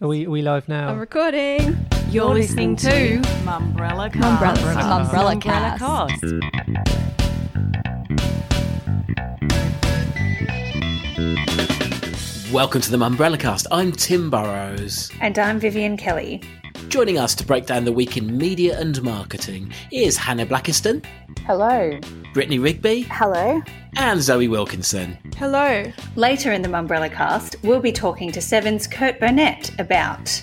Are we, are we live now? I'm recording. You're, listening, to Mumbrella Cast. Mumbrella Cast. Mumbrella Mumbrella Cast. Welcome to the Mumbrella Cast. I'm Tim Burrowes. And I'm Vivienne Kelly. Joining us to break down the week in media and marketing is Hannah Blackiston, Hello. Brittany Rigby, Hello. and Zoe Wilkinson. Hello. Later in the Mumbrella cast, we'll be talking to Seven's Kurt Burnett about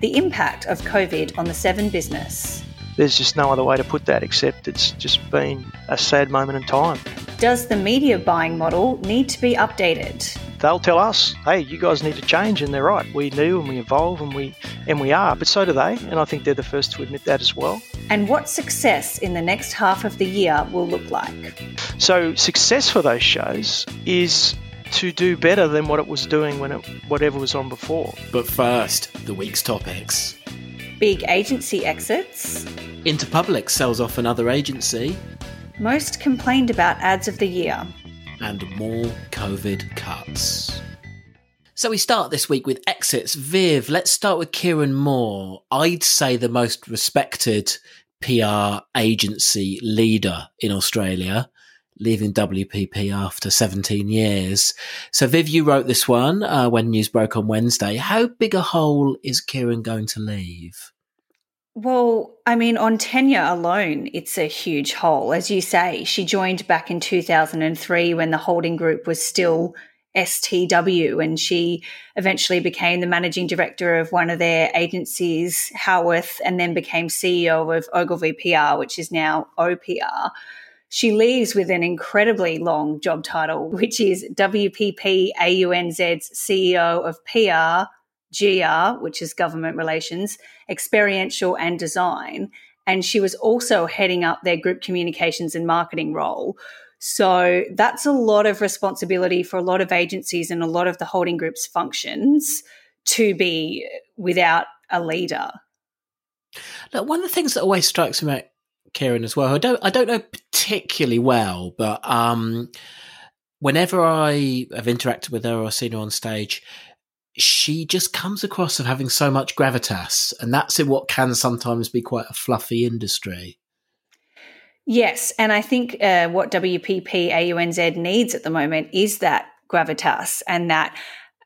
the impact of COVID on the Seven business. There's just no other way to put that except it's just been a sad moment in time. Does the media buying model need to be updated? They'll tell us, hey, you guys need to change, and they're right. We do and we evolve and we and we are, but so do they, and I think they're the first to admit that as well. And what success in the next half of the year will look like? So success for those shows is to do better than what it was doing when it whatever was on before. But first, the week's topics. Big agency exits, Interpublic sells off another agency, most complained about ads of the year. And more COVID cuts. So we start this week with exits. Viv, let's start with Kieran Moore. I'd say the most respected PR agency leader in Australia, leaving WPP after 17 years. So Viv, you wrote this one uh, when news broke on Wednesday. How big a hole is Kieran going to leave? Well, I mean, on tenure alone, it's a huge hole. As you say, she joined back in 2003 when the holding group was still STW, and she eventually became the managing director of one of their agencies, Howorth, and then became CEO of Ogilvy PR, which is now OPR. She leaves with an incredibly long job title, which is WPP AUNZ's CEO of PR, GR, which is government relations, experiential and design. And she was also heading up their group communications and marketing role. So that's a lot of responsibility for a lot of agencies and a lot of the holding group's functions to be without a leader. Now, one of the things that always strikes me about Kieran as well, I don't, I don't know particularly well, but um, whenever I have interacted with her or seen her on stage, she just comes across of having so much gravitas, and that's in what can sometimes be quite a fluffy industry. Yes, and I think uh, what WPP AUNZ needs at the moment is that gravitas and that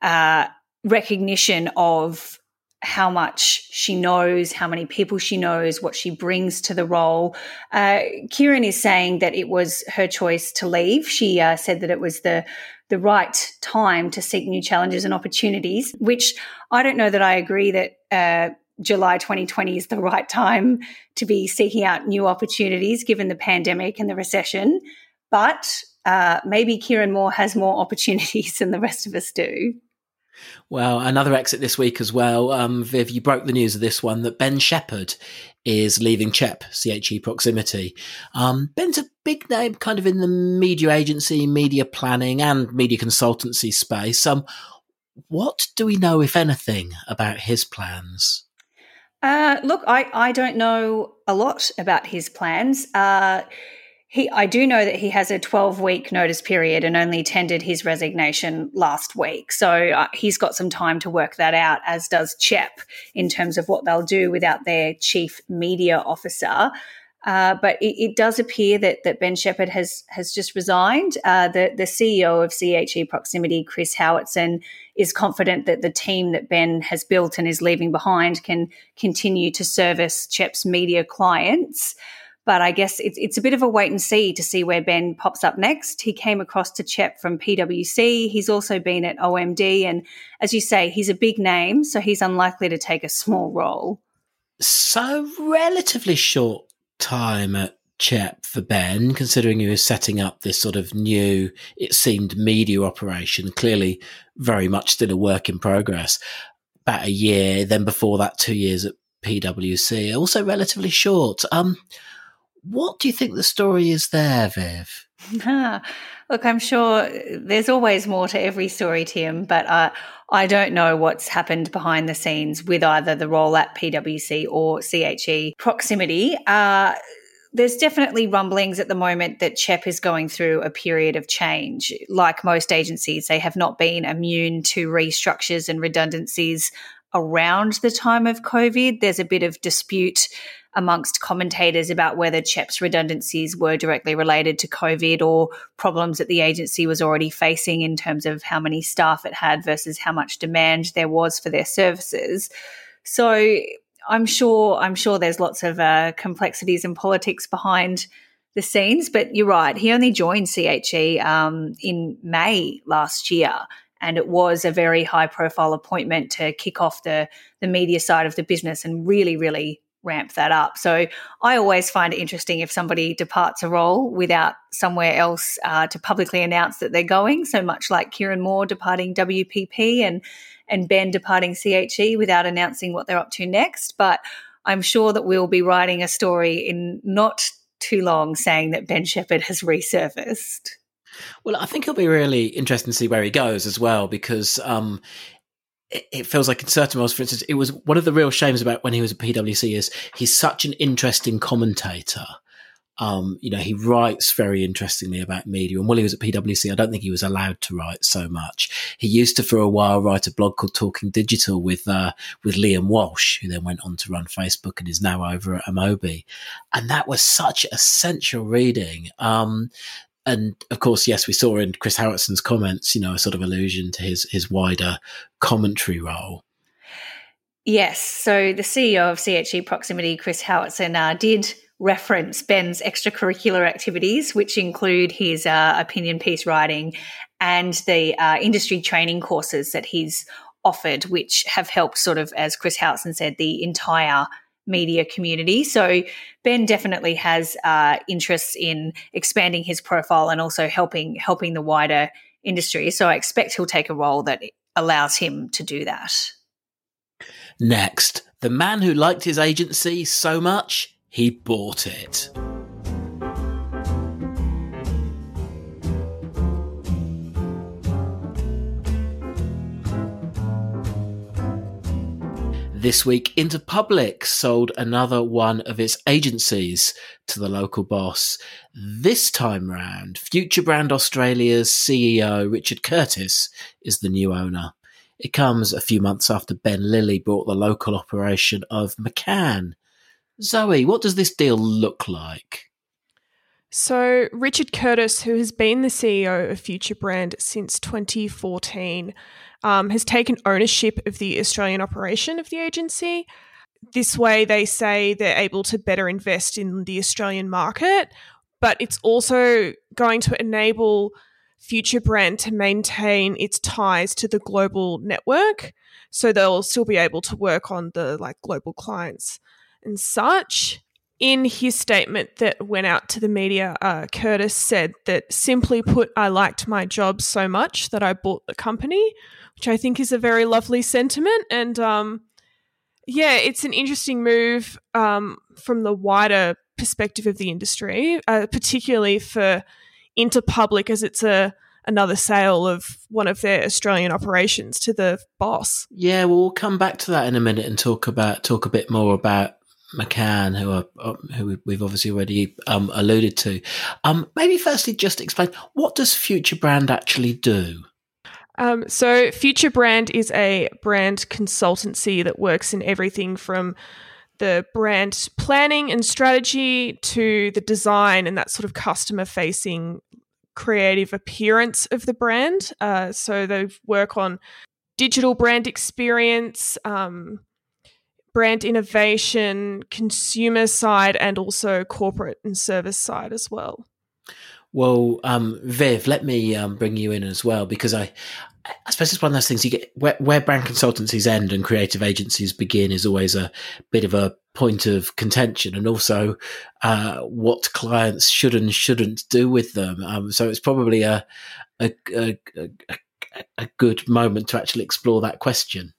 uh, recognition of how much she knows, how many people she knows, what she brings to the role. Uh, Kieran is saying that it was her choice to leave. She uh, said that it was the the right time to seek new challenges and opportunities. Which I don't know that I agree that. Uh, July 2020 is the right time to be seeking out new opportunities given the pandemic and the recession. But uh, maybe Kieran Moore has more opportunities than the rest of us do. Well, another exit this week as well. Um, Viv, you broke the news of this one that Ben Shepherd is leaving CHEP, CHE Proximity. Um, Ben's a big name kind of in the media agency, media planning, and media consultancy space. Um, what do we know, if anything, about his plans? Uh, look, I, I don't know a lot about his plans. Uh, he, I do know that he has a 12 week notice period and only tendered his resignation last week. So uh, he's got some time to work that out, as does CHEP, in terms of what they'll do without their chief media officer. Uh, but it, it, does appear that, that Ben Shepherd has has just resigned. Uh, the the CEO of CHE Proximity, Chris Howatson, is confident that the team that Ben has built and is leaving behind can continue to service CHEP's media clients. But I guess it's, it's a bit of a wait and see to see where Ben pops up next. He came across to CHEP from PwC. He's also been at OMD. And as you say, he's a big name, so he's unlikely to take a small role. So, relatively short time at CHEP for Ben, considering he was setting up this sort of new, it seemed, media operation, clearly very much still a work in progress. About a year, then before that, two years at PwC, also relatively short. Um, what do you think the story is there, Viv? Look, I'm sure there's always more to every story, Tim, but uh, I don't know what's happened behind the scenes with either the role at PwC or CHE proximity. Uh, there's definitely rumblings at the moment that CHEP is going through a period of change. Like most agencies, they have not been immune to restructures and redundancies around the time of COVID. There's a bit of dispute amongst commentators about whether CHEP's redundancies were directly related to COVID or problems that the agency was already facing in terms of how many staff it had versus how much demand there was for their services. So I'm sure I'm sure there's lots of uh, complexities and politics behind the scenes, but you're right. He only joined CHE um, in May last year, and it was a very high profile appointment to kick off the the media side of the business and really, really ramp that up. So I always find it interesting if somebody departs a role without somewhere else uh, to publicly announce that they're going. So much like Kieran Moore departing WPP and and Ben departing CHE without announcing what they're up to next. But I'm sure that we'll be writing a story in not too long saying that Ben Shepherd has resurfaced. Well, I think it'll be really interesting to see where he goes as well, because um, it, feels like in certain roles, for instance, it was one of the real shames about when he was at PwC is he's such an interesting commentator um, you know, he writes very interestingly about media. And while he was at PwC, I don't think he was allowed to write so much. He used to, for a while, write a blog called Talking Digital with uh, with Liam Walsh, who then went on to run Facebook and is now over at Amobee. And that was such essential reading. Um, and of course, yes, we saw in Chris Howatson's comments, you know, a sort of allusion to his his wider commentary role. Yes. So the CEO of CHE Proximity, Chris Howatson, uh, did reference Ben's extracurricular activities, which include his uh, opinion piece writing and the uh, industry training courses that he's offered, which have helped sort of, as Chris Howatson said, the entire media community. So Ben definitely has uh, interests in expanding his profile and also helping helping the wider industry. So I expect he'll take a role that allows him to do that. Next, the man who liked his agency so much he bought it. This week, Interpublic sold another one of its agencies to the local boss. This time round, Future Brand Australia's CEO, Richard Curtis, is the new owner. It comes a few months after Ben Lilley bought the local operation of McCann, Zoe, what does this deal look like? So, Richard Curtis, who has been the CEO of Future Brand since 2014, um, has taken ownership of the Australian operation of the agency. This way, they say they're able to better invest in the Australian market, but it's also going to enable Future Brand to maintain its ties to the global network. So they'll still be able to work on the like global clients and such. In his statement that went out to the media, uh, Curtis said that simply put, I liked my job so much that I bought the company, which I think is a very lovely sentiment. And um, yeah, it's an interesting move um, from the wider perspective of the industry, uh, particularly for Interpublic, as it's a another sale of one of their Australian operations to the boss. Yeah, well, we'll come back to that in a minute and talk about talk a bit more about McCann, who are who we've obviously already um, alluded to. Um, maybe firstly, just explain what does Future Brand actually do. Um, so, Future Brand is a brand consultancy that works in everything from the brand planning and strategy to the design and that sort of customer facing creative appearance of the brand. Uh, so, they work on digital brand experience. Um, brand innovation, consumer side, and also corporate and service side as well. Well, um, Viv, let me um, bring you in as well because I, I suppose it's one of those things you get where, where brand consultancies end and creative agencies begin is always a bit of a point of contention, and also uh, what clients should and shouldn't do with them. Um, so it's probably a a, a a, a good moment to actually explore that question.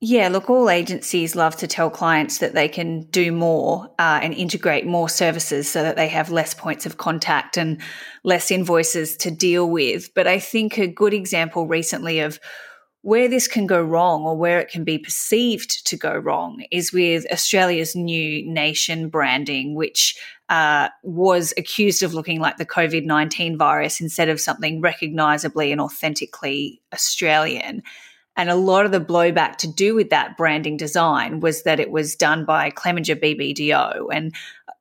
Yeah, look, all agencies love to tell clients that they can do more uh, and integrate more services so that they have less points of contact and less invoices to deal with. But I think a good example recently of where this can go wrong or where it can be perceived to go wrong is with Australia's new nation branding, which uh, was accused of looking like the COVID 19 virus instead of something recognisably and authentically Australian. And a lot of the blowback to do with that branding design was that it was done by Clemenger BBDO, and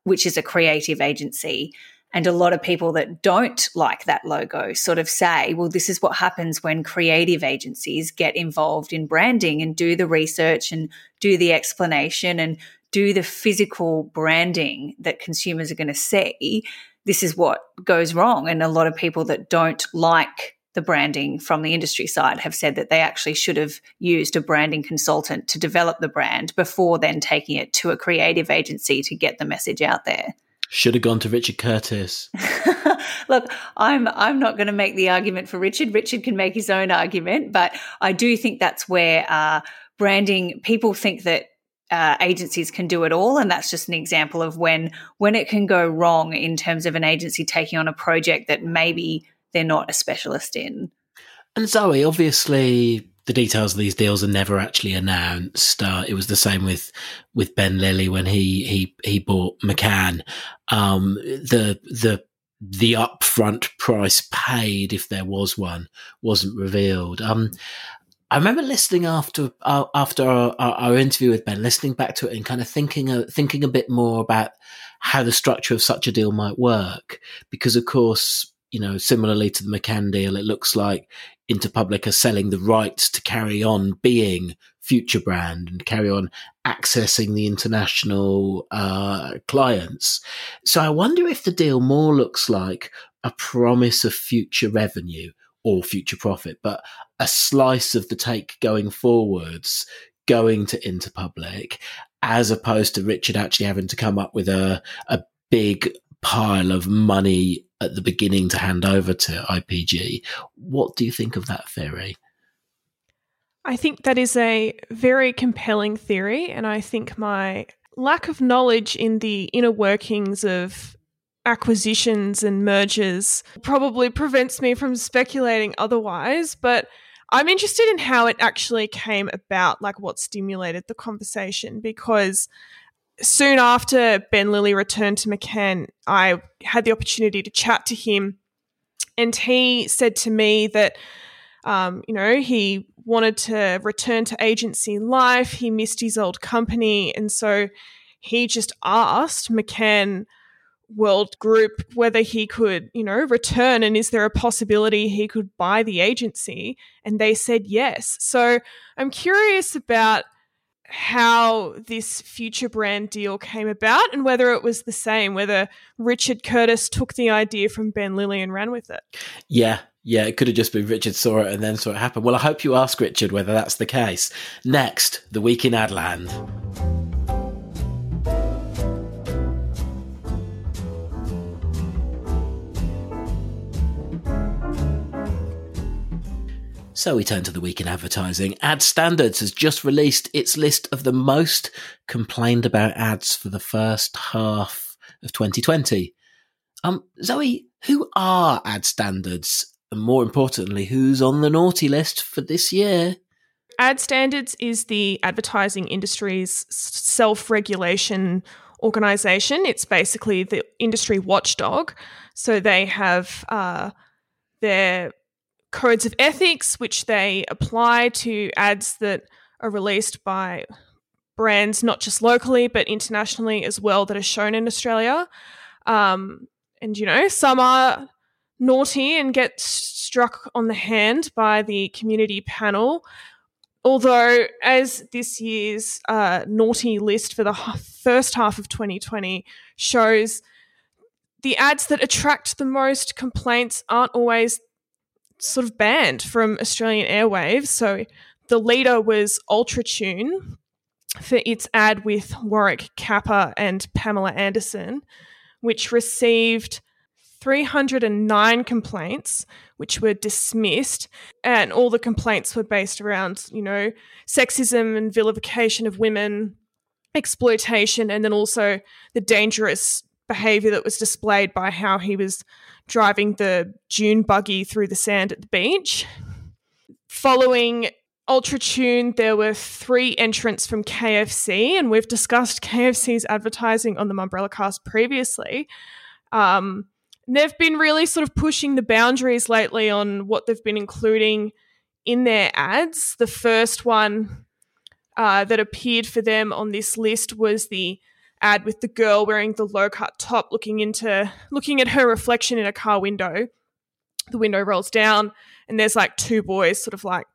which is a creative agency. And a lot of people that don't like that logo sort of say, well, this is what happens when creative agencies get involved in branding and do the research and do the explanation and do the physical branding that consumers are going to see. This is what goes wrong. And a lot of people that don't like the branding from the industry side have said that they actually should have used a branding consultant to develop the brand before then taking it to a creative agency to get the message out there. Should have gone to Richard Curtis. Look, I'm I'm not going to make the argument for Richard. Richard can make his own argument, but I do think that's where uh, branding. People think that uh, agencies can do it all, and that's just an example of when when it can go wrong in terms of an agency taking on a project that maybe they're not a specialist in. And Zoe, obviously, the details of these deals are never actually announced. Uh, it was the same with with Ben Lilley when he he he bought McCann. Um, the the the upfront price paid, if there was one, wasn't revealed. Um, I remember listening after uh, after our, our, our, interview with Ben, listening back to it and kind of thinking uh, thinking a bit more about how the structure of such a deal might work, because of course you know, similarly to the McCann deal, it looks like Interpublic are selling the rights to carry on being future brand and carry on accessing the international uh, clients. So I wonder if the deal more looks like a promise of future revenue or future profit, but a slice of the take going forwards going to Interpublic as opposed to Richard actually having to come up with a, a big pile of money at the beginning to hand over to IPG. What do you think of that theory? I think that is a very compelling theory, and I think my lack of knowledge in the inner workings of acquisitions and mergers probably prevents me from speculating otherwise, but I'm interested in how it actually came about, like what stimulated the conversation, because soon after Ben Lilley returned to McCann, I had the opportunity to chat to him, and he said to me that, um, you know, he wanted to return to agency life. He missed his old company, and so he just asked McCann World Group whether he could, you know, return and is there a possibility he could buy the agency? And they said yes. So I'm curious about how this future brand deal came about and whether it was the same, whether Richard Curtis took the idea from Ben Lilley and ran with it. Yeah, yeah, it could have just been Richard saw it and then saw it happen. Well, I hope you ask Richard whether that's the case. Next, the week in Adland. So we turn to the week in advertising. Ad Standards has just released its list of the most complained about ads for the first half of 2020. Um, Zoe, who are Ad Standards? And more importantly, who's on the naughty list for this year? Ad Standards is the advertising industry's self regulation organization. It's basically the industry watchdog. So they have uh, their codes of ethics, which they apply to ads that are released by brands, not just locally, but internationally as well, that are shown in Australia. Um, and, you know, some are naughty and get struck on the hand by the community panel. Although, as this year's uh, naughty list for the first half of 2020 shows, the ads that attract the most complaints aren't always sort of banned from Australian airwaves. So the leader was Ultratune for its ad with Warwick Capper and Pamela Anderson, which received 309 complaints, which were dismissed. And all the complaints were based around, you know, sexism and vilification of women, exploitation, and then also the dangerous behavior that was displayed by how he was driving the dune buggy through the sand at the beach. Following Ultratune, there were three entrants from KFC, and we've discussed KFC's advertising on the Mumbrella cast previously. Um, they've been really sort of pushing the boundaries lately on what they've been including in their ads. The first one uh, that appeared for them on this list was the ad with the girl wearing the low cut top looking into looking at her reflection in a car window. The window rolls down and there's like two boys sort of like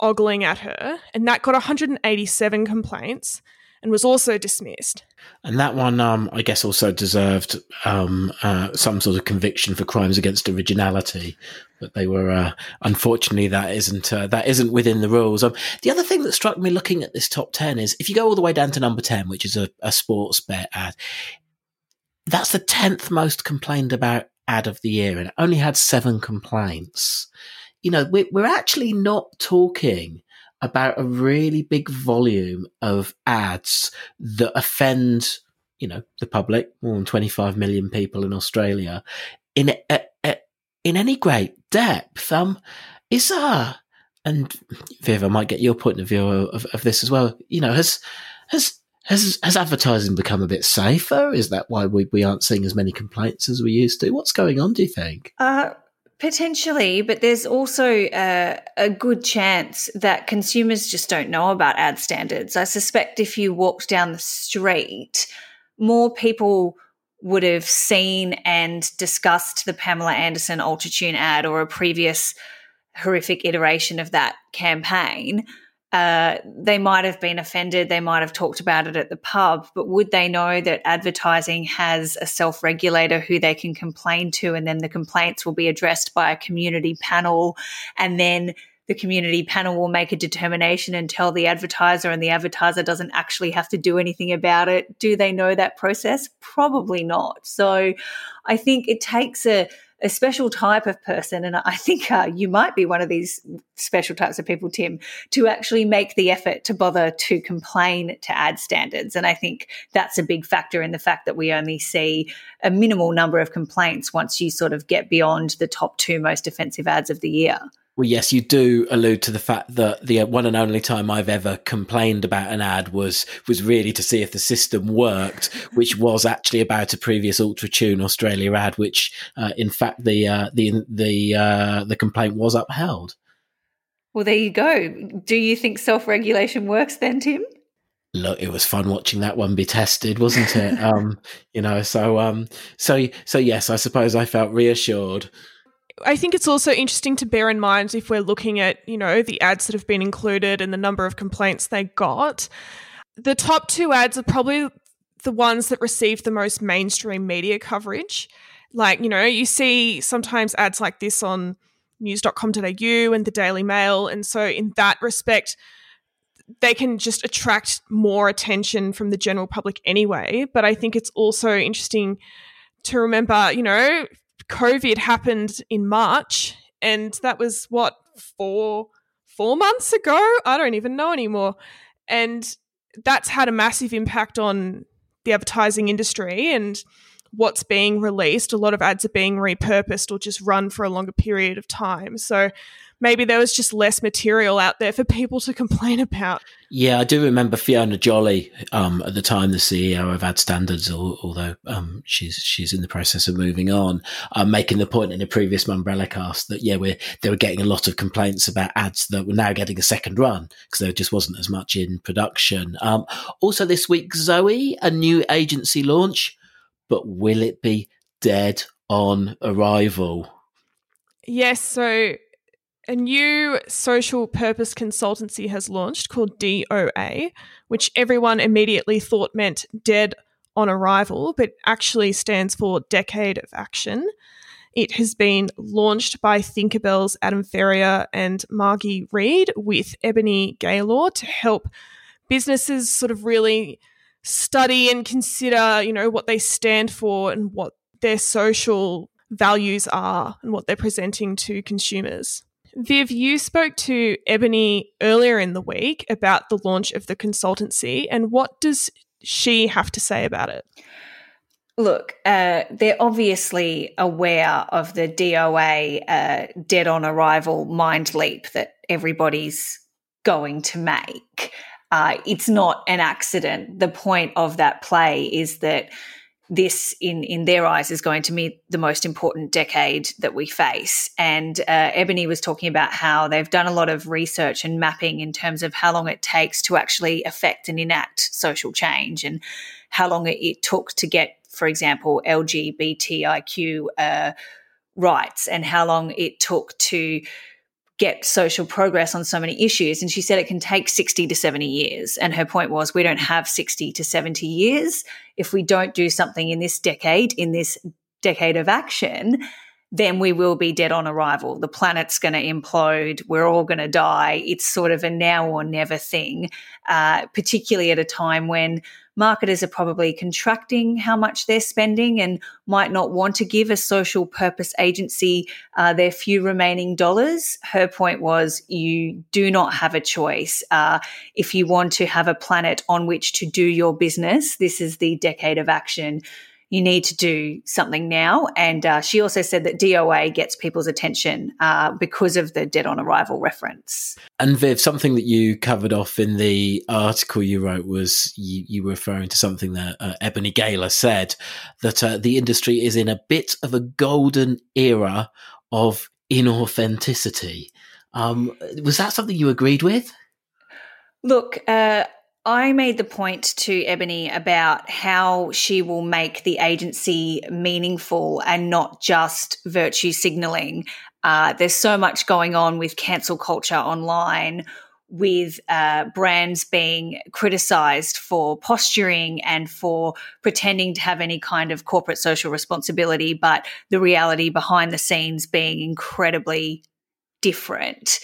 ogling at her and that got 187 complaints and was also dismissed. And that one, um, I guess, also deserved um, uh, some sort of conviction for crimes against originality. But they were, uh, unfortunately, that isn't uh, that isn't within the rules. Um, the other thing that struck me looking at this top ten is if you go all the way down to number ten, which is a, a sports bet ad, that's the tenth most complained about ad of the year, and it only had seven complaints. You know, we're, we're actually not talking about a really big volume of ads that offend, you know, the public, more than 25 million people in Australia, in in any great depth. Um, is uh, and Viv, I might get your point of view of, of this as well. You know, has has has has advertising become a bit safer? Is that why we, we aren't seeing as many complaints as we used to? What's going on? Do you think? Uh, Potentially, but there's also a, a, good chance that consumers just don't know about ad standards. I suspect if you walked down the street, more people would have seen and discussed the Pamela Anderson Ultratune ad or a previous horrific iteration of that campaign uh, they might have been offended, they might have talked about it at the pub, but would they know that advertising has a self regulator who they can complain to, and then the complaints will be addressed by a community panel, and then the community panel will make a determination and tell the advertiser, and the advertiser doesn't actually have to do anything about it. Do they know that process? Probably not. So I think it takes a a special type of person, and I think uh, you might be one of these special types of people, Tim, to actually make the effort to bother to complain to ad standards. And I think that's a big factor in the fact that we only see a minimal number of complaints once you sort of get beyond the top two most offensive ads of the year. Well, yes, you do allude to the fact that the one and only time I've ever complained about an ad was was really to see if the system worked, which was actually about a previous Ultra Tune Australia ad, which uh, in fact the uh, the the uh, the complaint was upheld. Well, there you go. Do you think self regulation works then, Tim? Look, it was fun watching that one be tested, wasn't it? um, you know, so um, so so yes, I suppose I felt reassured. I think it's also interesting to bear in mind if we're looking at, you know, the ads that have been included and the number of complaints they got. The top two ads are probably the ones that receive the most mainstream media coverage. Like, you know, you see sometimes ads like this on news.com.au and the Daily Mail. And so, in that respect, they can just attract more attention from the general public anyway. But I think it's also interesting to remember, you know, COVID happened in March, and that was what four four months ago. I don't even know anymore, and that's had a massive impact on the advertising industry and what's being released. A lot of ads are being repurposed or just run for a longer period of time. So maybe there was just less material out there for people to complain about. Yeah, I do remember Fiona Jolly um, at the time, the CEO of Ad Standards, although um, she's she's in the process of moving on, uh, making the point in a previous Mumbrella cast that yeah, we they were getting a lot of complaints about ads that were now getting a second run because there just wasn't as much in production. Um, also, this week, Zoe, a new agency launch, but will it be dead on arrival? Yes, so a new social purpose consultancy has launched called DOA, which everyone immediately thought meant dead on arrival, but actually stands for Decade of Action. It has been launched by Thinkerbell's Adam Ferrier and Margie Reid with Ebony Gaylor to help businesses sort of really study and consider, you know, what they stand for and what their social values are and what they're presenting to consumers. Viv, you spoke to Ebony earlier in the week about the launch of the consultancy, and what does she have to say about it? Look, uh, they're obviously aware of the DOA uh, dead on arrival mind leap that everybody's going to make. Uh, it's not an accident. The point of that play is that this in in their eyes is going to be the most important decade that we face. And uh, ebony was talking about how they've done a lot of research and mapping in terms of how long it takes to actually affect and enact social change and how long it, took to get for example lgbtiq uh, rights and how long it took to get social progress on so many issues. And she said it can take 60 to 70 years. And her point was we don't have 60 to 70 years. If we don't do something in this decade, in this decade of action, then we will be dead on arrival. The planet's going to implode. We're all going to die. It's sort of a now or never thing, uh, particularly at a time when marketers are probably contracting how much they're spending and might not want to give a social purpose agency uh, their few remaining dollars. Her point was you do not have a choice. Uh, if you want to have a planet on which to do your business, this is the decade of action you need to do something now. And uh, she also said that DOA gets people's attention uh, because of the dead on arrival reference. And Viv, something that you covered off in the article you wrote was you, you were referring to something that uh, Ebony Gaylor said that uh, the industry is in a bit of a golden era of inauthenticity. Um, was that something you agreed with? Look, uh, I made the point to Ebony about how she will make the agency meaningful and not just virtue signaling. Uh, there's so much going on with cancel culture online, with uh, brands being criticized for posturing and for pretending to have any kind of corporate social responsibility, but the reality behind the scenes being incredibly different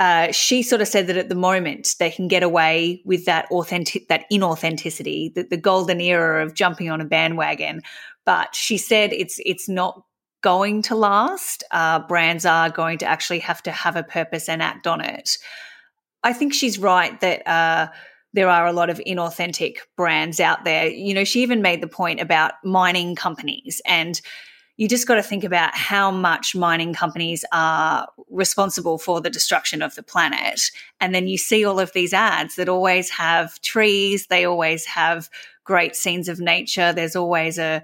uh, she sort of said that at the moment they can get away with that authentic, that inauthenticity, the, the golden era of jumping on a bandwagon. But she said it's it's not going to last. Uh, brands are going to actually have to have a purpose and act on it. I think she's right that uh, there are a lot of inauthentic brands out there. You know, she even made the point about mining companies and you just got to think about how much mining companies are responsible for the destruction of the planet. And then you see all of these ads that always have trees, they always have great scenes of nature. There's always a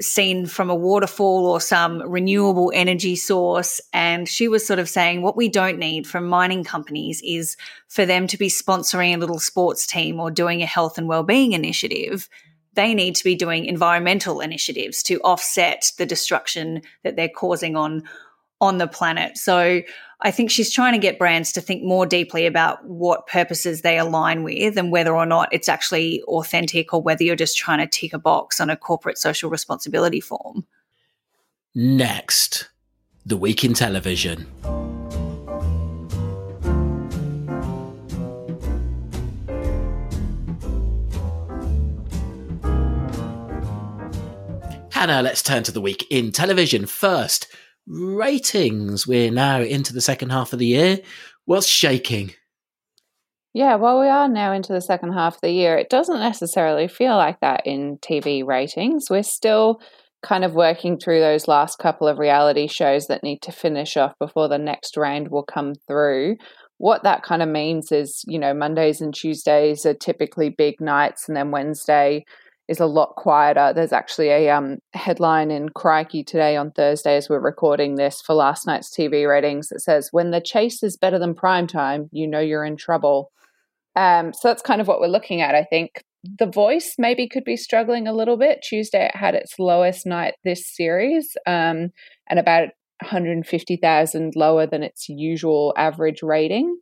scene from a waterfall or some renewable energy source. And she was sort of saying what we don't need from mining companies is for them to be sponsoring a little sports team or doing a health and well-being initiative they need to be doing environmental initiatives to offset the destruction that they're causing on on the planet. So I think she's trying to get brands to think more deeply about what purposes they align with and whether or not it's actually authentic or whether you're just trying to tick a box on a corporate social responsibility form. Next, the week in television. Hannah, let's turn to the week in television first. Ratings. We're now into the second half of the year. What's shaking? Yeah, well, we are now into the second half of the year. It doesn't necessarily feel like that in TV ratings. We're still kind of working through those last couple of reality shows that need to finish off before the next round will come through. What that kind of means is, you know, Mondays and Tuesdays are typically big nights, and then Wednesday is a lot quieter. There's actually a um, headline in Crikey today on Thursday as we're recording this for last night's TV ratings that says, When the chase is better than prime time, you know you're in trouble. Um, so that's kind of what we're looking at, I think. The voice maybe could be struggling a little bit. Tuesday it had its lowest night this series um, and about 150,000 lower than its usual average rating.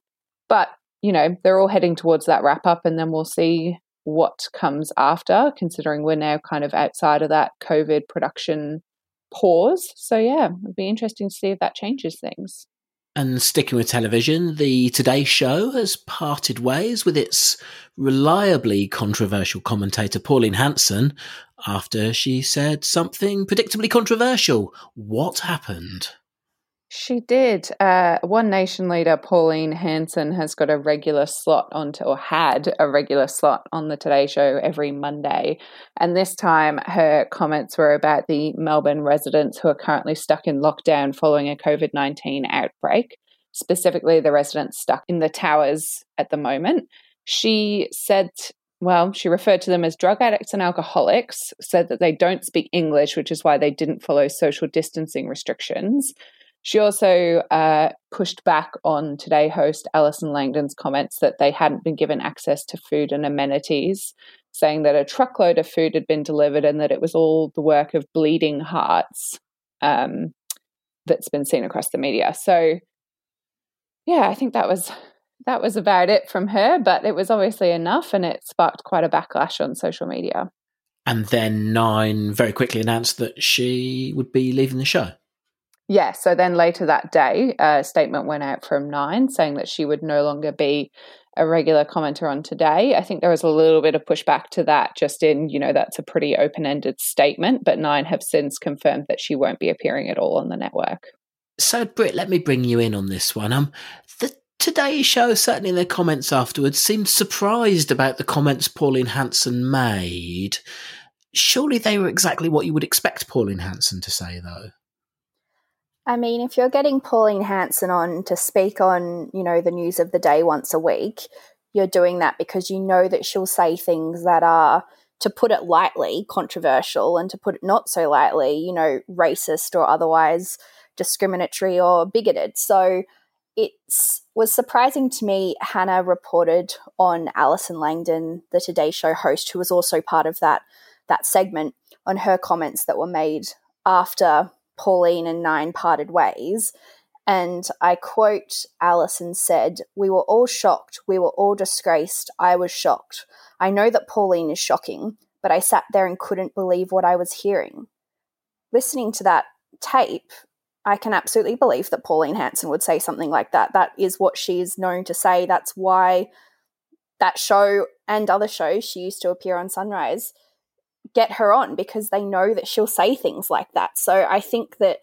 But, you know, they're all heading towards that wrap up, and then we'll see what comes after, considering we're now kind of outside of that COVID production pause. So, yeah, it'd be interesting to see if that changes things. And sticking with television, the Today Show has parted ways with its reliably controversial commentator Pauline Hanson after she said something predictably controversial. What happened? She did. Uh, One Nation leader Pauline Hanson has got a regular slot onto, or had a regular slot on the Today Show every Monday. And this time her comments were about the Melbourne residents who are currently stuck in lockdown following a COVID 19 outbreak, specifically the residents stuck in the towers at the moment. She said well, she referred to them as drug addicts and alcoholics, said that they don't speak English, which is why they didn't follow social distancing restrictions. She also uh, pushed back on Today host Allison Langdon's comments that they hadn't been given access to food and amenities, saying that a truckload of food had been delivered and that it was all the work of bleeding hearts um, that's been seen across the media. So, yeah, I think that was that was about it from her, but it was obviously enough and it sparked quite a backlash on social media. And then Nine very quickly announced that she would be leaving the show. Yeah, so then later that day, a statement went out from Nine saying that she would no longer be a regular commenter on Today. I think there was a little bit of pushback to that, just in, you know, that's a pretty open ended statement, but Nine have since confirmed that she won't be appearing at all on the network. So, Britt, let me bring you in on this one. Um, the Today Show, certainly in their comments afterwards, seemed surprised about the comments Pauline Hanson made. Surely they were exactly what you would expect Pauline Hanson to say, though. I mean, if you're getting Pauline Hanson on to speak on, you know, the news of the day once a week, you're doing that because you know that she'll say things that are, to put it lightly, controversial, and to put it not so lightly, you know, racist or otherwise discriminatory or bigoted. So it was surprising to me. Hannah reported on Allison Langdon, the Today Show host, who was also part of that that segment, on her comments that were made after Pauline and Nine parted ways. And I quote Alison said, We were all shocked. We were all disgraced. I was shocked. I know that Pauline is shocking, but I sat there and couldn't believe what I was hearing. Listening to that tape, I can absolutely believe that Pauline Hanson would say something like that. That is what she is known to say. That's why that show and other shows she used to appear on Sunrise get her on because they know that she'll say things like that. So I think that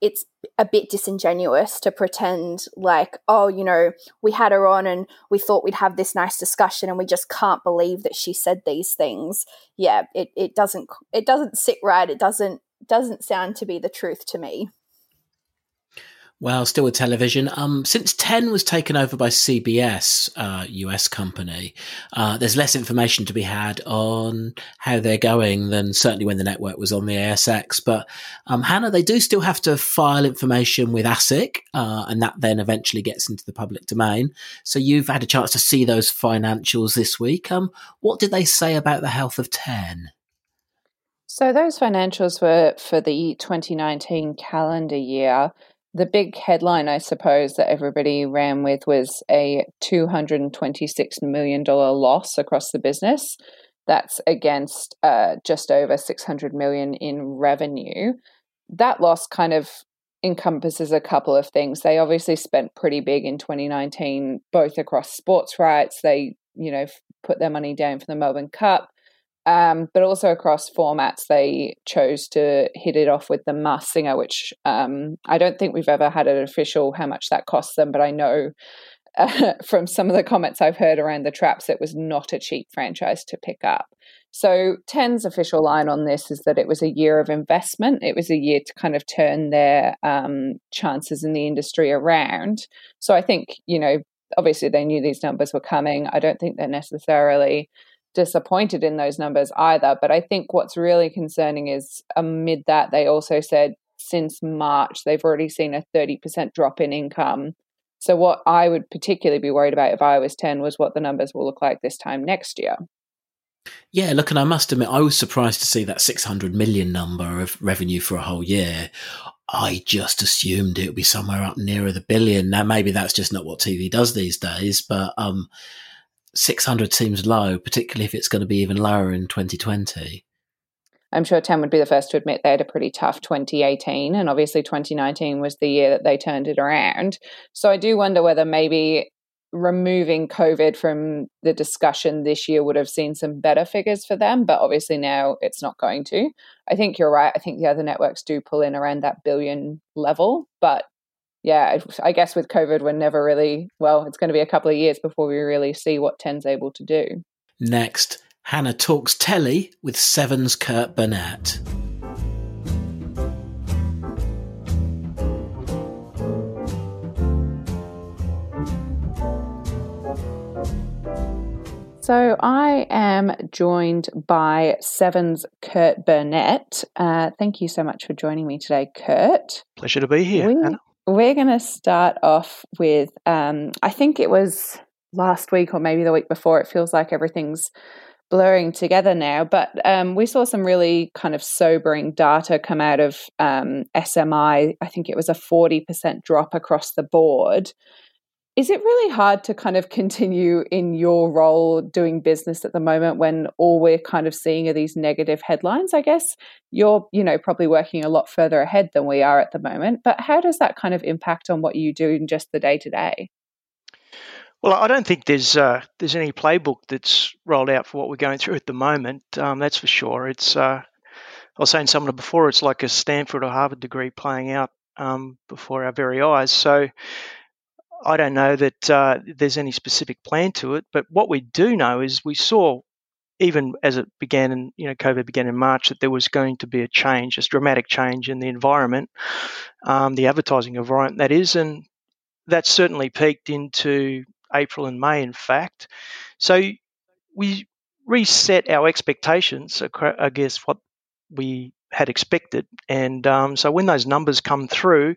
it's a bit disingenuous to pretend like, oh, you know, we had her on and we thought we'd have this nice discussion and we just can't believe that she said these things. Yeah, it, it doesn't it doesn't sit right. It doesn't doesn't sound to be the truth to me. Well, still with television. Um, since Ten was taken over by CBS, uh, US company, uh, there's less information to be had on how they're going than certainly when the network was on the ASX. But um, Hannah, they do still have to file information with ASIC, uh, and that then eventually gets into the public domain. So you've had a chance to see those financials this week. Um, what did they say about the health of Ten? So those financials were for the 2019 calendar year the big headline, I suppose, that everybody ran with was a $226 million loss across the business. That's against uh, just over 600 million in revenue. That loss kind of encompasses a couple of things. They obviously spent pretty big in 2019, both across sports rights. They, you know, put their money down for the Melbourne Cup. Um, but also across formats, they chose to hit it off with the Masked Singer, which um, I don't think we've ever had an official how much that cost them, but I know uh, from some of the comments I've heard around the traps, it was not a cheap franchise to pick up. So, Ten's official line on this is that it was a year of investment. It was a year to kind of turn their um, chances in the industry around. So, I think, you know, obviously they knew these numbers were coming. I don't think they're necessarily disappointed in those numbers either. But I think what's really concerning is amid that, they also said since March, they've already seen a 30% drop in income. So, what I would particularly be worried about if I was 10 was what the numbers will look like this time next year. Yeah, look, and I must admit, I was surprised to see that 600 million number of revenue for a whole year. I just assumed it would be somewhere up nearer the billion. Now, maybe that's just not what TV does these days, but um, 600 seems low, particularly if it's going to be even lower in 2020. I'm sure 10 would be the first to admit they had a pretty tough 2018. And obviously, 2019 was the year that they turned it around. So I do wonder whether maybe removing COVID from the discussion this year would have seen some better figures for them. But obviously, now it's not going to. I think you're right. I think the other networks do pull in around that billion level. But yeah, I guess with COVID, we're never really, well, it's going to be a couple of years before we really see what Ten's able to do. Next, Hannah talks telly with Seven's Kurt Burnett. So I am joined by Seven's Kurt Burnett. Uh, thank you so much for joining me today, Kurt. Pleasure to be here, we, Anna. We're going to start off with, um, I think it was last week or maybe the week before. It feels like everything's blurring together now, but um, we saw some really kind of sobering data come out of um, SMI. I think it was a 40% drop across the board. Is it really hard to kind of continue in your role doing business at the moment when all we're kind of seeing are these negative headlines? I guess you're, you know, probably working a lot further ahead than we are at the moment, but how does that kind of impact on what you do in just the day to day? Well, I don't think there's uh, there's any playbook that's rolled out for what we're going through at the moment. Um, that's for sure. It's uh, I was saying something before. It's like a Stanford or Harvard degree playing out um, before our very eyes. So I don't know that uh, there's any specific plan to it, but what we do know is we saw, even as it began in, you know, COVID began in March, that there was going to be a change, a dramatic change in the environment, um, the advertising environment, that is, and that certainly peaked into April and May, in fact. So we reset our expectations, I guess, what we had expected. And um, so when those numbers come through,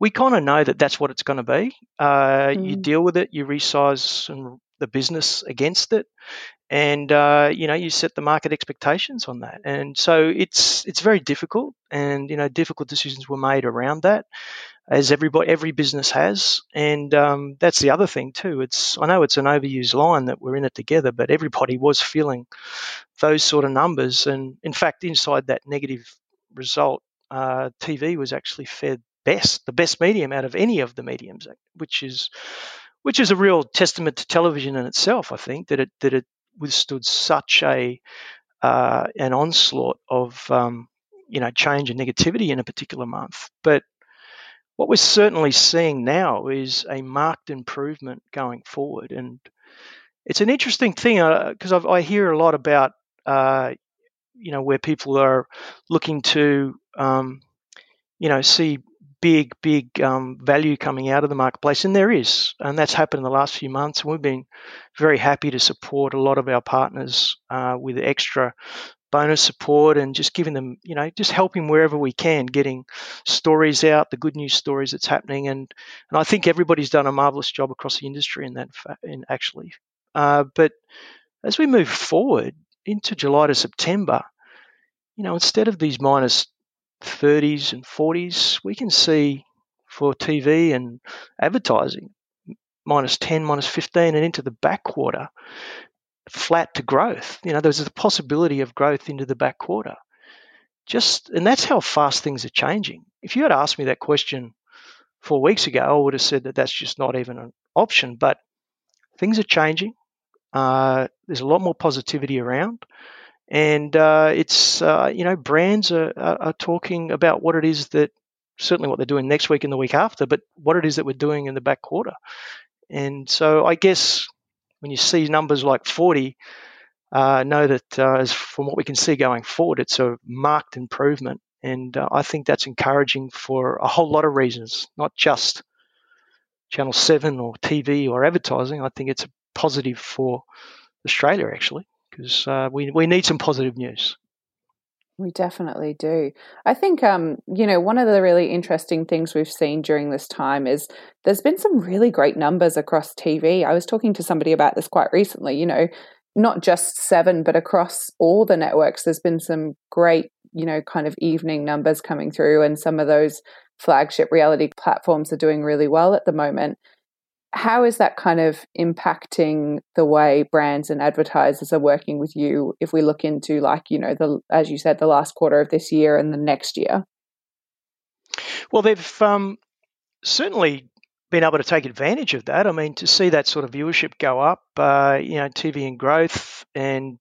we kind of know that that's what it's going to be. Uh, mm. You deal with it, you resize the business against it, and uh, you know you set the market expectations on that. And so it's it's very difficult, and you know difficult decisions were made around that, as everybody every business has. And um, that's the other thing too. It's I know it's an overused line that we're in it together, but everybody was feeling those sort of numbers. And in fact, inside that negative result, uh, TV was actually fed best, the best medium out of any of the mediums, which is which is a real testament to television in itself. I think that it that it withstood such a uh, an onslaught of um, you know change and negativity in a particular month. But what we're certainly seeing now is a marked improvement going forward, and it's an interesting thing because uh, I hear a lot about uh, you know where people are looking to um, you know see big, big um, value coming out of the marketplace, and there is, and that's happened in the last few months. And we've been very happy to support a lot of our partners uh, with extra bonus support and just giving them, you know, just helping wherever we can, getting stories out, the good news stories that's happening, and and I think everybody's done a marvelous job across the industry in that, in actually. Uh, but as we move forward into July to September, you know, instead of these minus 30s and 40s, we can see for TV and advertising minus 10, minus 15, and into the back quarter, flat to growth. You know, there's a possibility of growth into the back quarter. Just, and that's how fast things are changing. If you had asked me that question four weeks ago, I would have said that that's just not even an option. But things are changing. Uh, there's a lot more positivity around and uh, it's uh, you know brands are, are, talking about what it is that certainly what they're doing next week and the week after, but what it is that we're doing in the back quarter. And so I guess when you see numbers like 40, uh, know that uh, as from what we can see going forward, it's a marked improvement. And uh, I think that's encouraging for a whole lot of reasons, not just Channel 7 or TV or advertising. I think it's a positive for Australia, actually because uh, we we need some positive news. We definitely do. I think, um, you know, one of the really interesting things we've seen during this time is there's been some really great numbers across TV. I was talking to somebody about this quite recently, you know, not just seven, but across all the networks, there's been some great, you know, kind of evening numbers coming through, and some of those flagship reality platforms are doing really well at the moment how is that kind of impacting the way brands and advertisers are working with you if we look into like you know the as you said the last quarter of this year and the next year? Well they've um, certainly been able to take advantage of that. I mean to see that sort of viewership go up uh, you know tv and growth and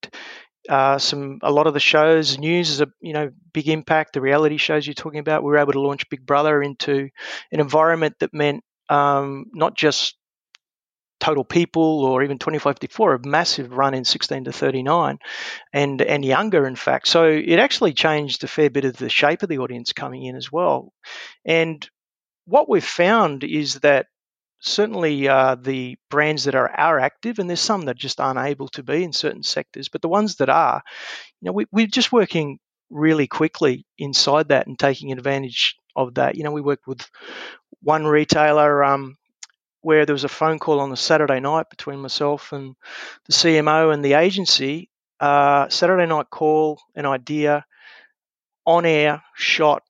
uh, some a lot of the shows news is a you know big impact. The reality shows you're talking about we were able to launch big brother into an environment that meant um, not just total people or even 2554 a massive run in 16 to 39 and and younger in fact so it actually changed a fair bit of the shape of the audience coming in as well and what we've found is that certainly uh, the brands that are, are active, and there's some that just aren't able to be in certain sectors, but the ones that are, you know, we, we're just working really quickly inside that and taking advantage of that. You know, we worked with one retailer um, where there was a phone call on the Saturday night between myself and the CMO and the agency. Uh, Saturday night call, an idea, on air, shot,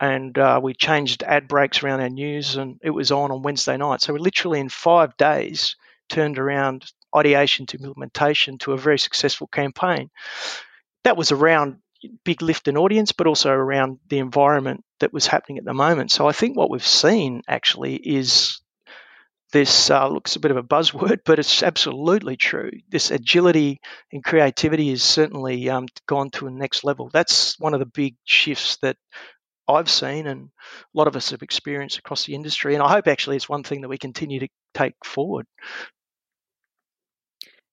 and uh, we changed ad breaks around our news, and it was on on Wednesday night. So we literally in five days turned around ideation to implementation to a very successful campaign. That was around big lift in audience, but also around the environment that was happening at the moment. So I think what we've seen actually is this uh, looks a bit of a buzzword, but it's absolutely true. This agility and creativity has certainly um, gone to a next level. That's one of the big shifts that I've seen and a lot of us have experienced across the industry. And I hope actually it's one thing that we continue to take forward.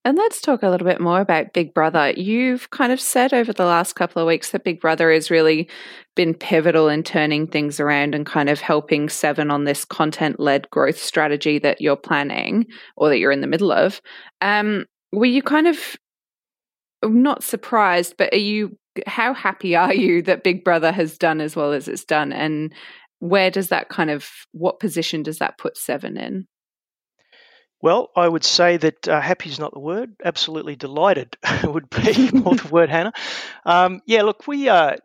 And let's talk a little bit more about Big Brother. You've kind of said over the last couple of weeks that Big Brother has really been pivotal in turning things around and kind of helping Seven on this content led growth strategy that you're planning or that you're in the middle of. Um, were you kind of not surprised, but are you, how happy are you that Big Brother has done as well as it's done? And where does that kind of, what position does that put Seven in? Well, I would say that uh, happy is not the word. Absolutely delighted would be more the word, Hannah. Um, yeah, look, we uh,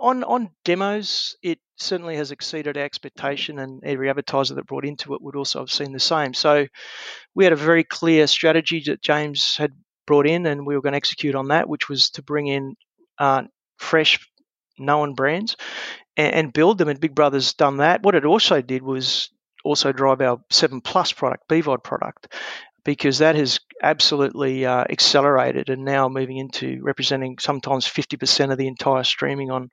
on on demos, it certainly has exceeded our expectation, and every advertiser that brought into it would also have seen the same. So we had a very clear strategy that James had brought in, and we were going to execute on that, which was to bring in uh, fresh, known brands and, and build them. And Big Brother's done that. What it also did was also drive our 7 Plus product, BVOD product, because that has absolutely uh, accelerated and now moving into representing sometimes 50% of the entire streaming on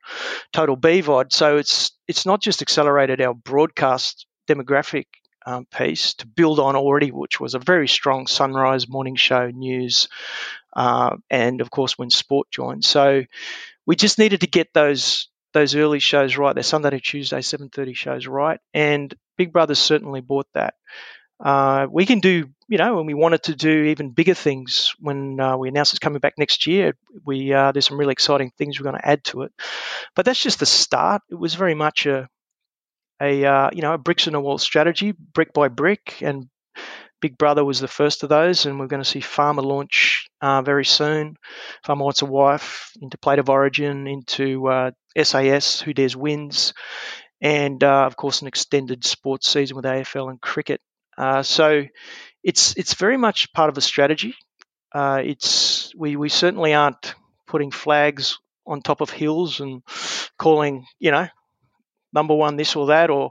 total BVOD. So it's it's not just accelerated our broadcast demographic um, piece to build on already, which was a very strong sunrise morning show news, uh, and of course when sport joined. So we just needed to get those those early shows right. Their Sunday to Tuesday 7:30 shows right, and Big Brother certainly bought that. Uh, we can do, you know, when we wanted to do even bigger things when uh, we announced it's coming back next year. We uh, there's some really exciting things we're going to add to it, but that's just the start. It was very much a a uh, you know a bricks in a wall strategy, brick by brick, and Big Brother was the first of those, and we're going to see Farmer launch uh, very soon. Farmer Wants a Wife into Plate of Origin, into SAS, uh, Who Dares Wins, and uh, of course an extended sports season with AFL and cricket. Uh, so it's it's very much part of a strategy. Uh, it's we we certainly aren't putting flags on top of hills and calling you know number one this or that or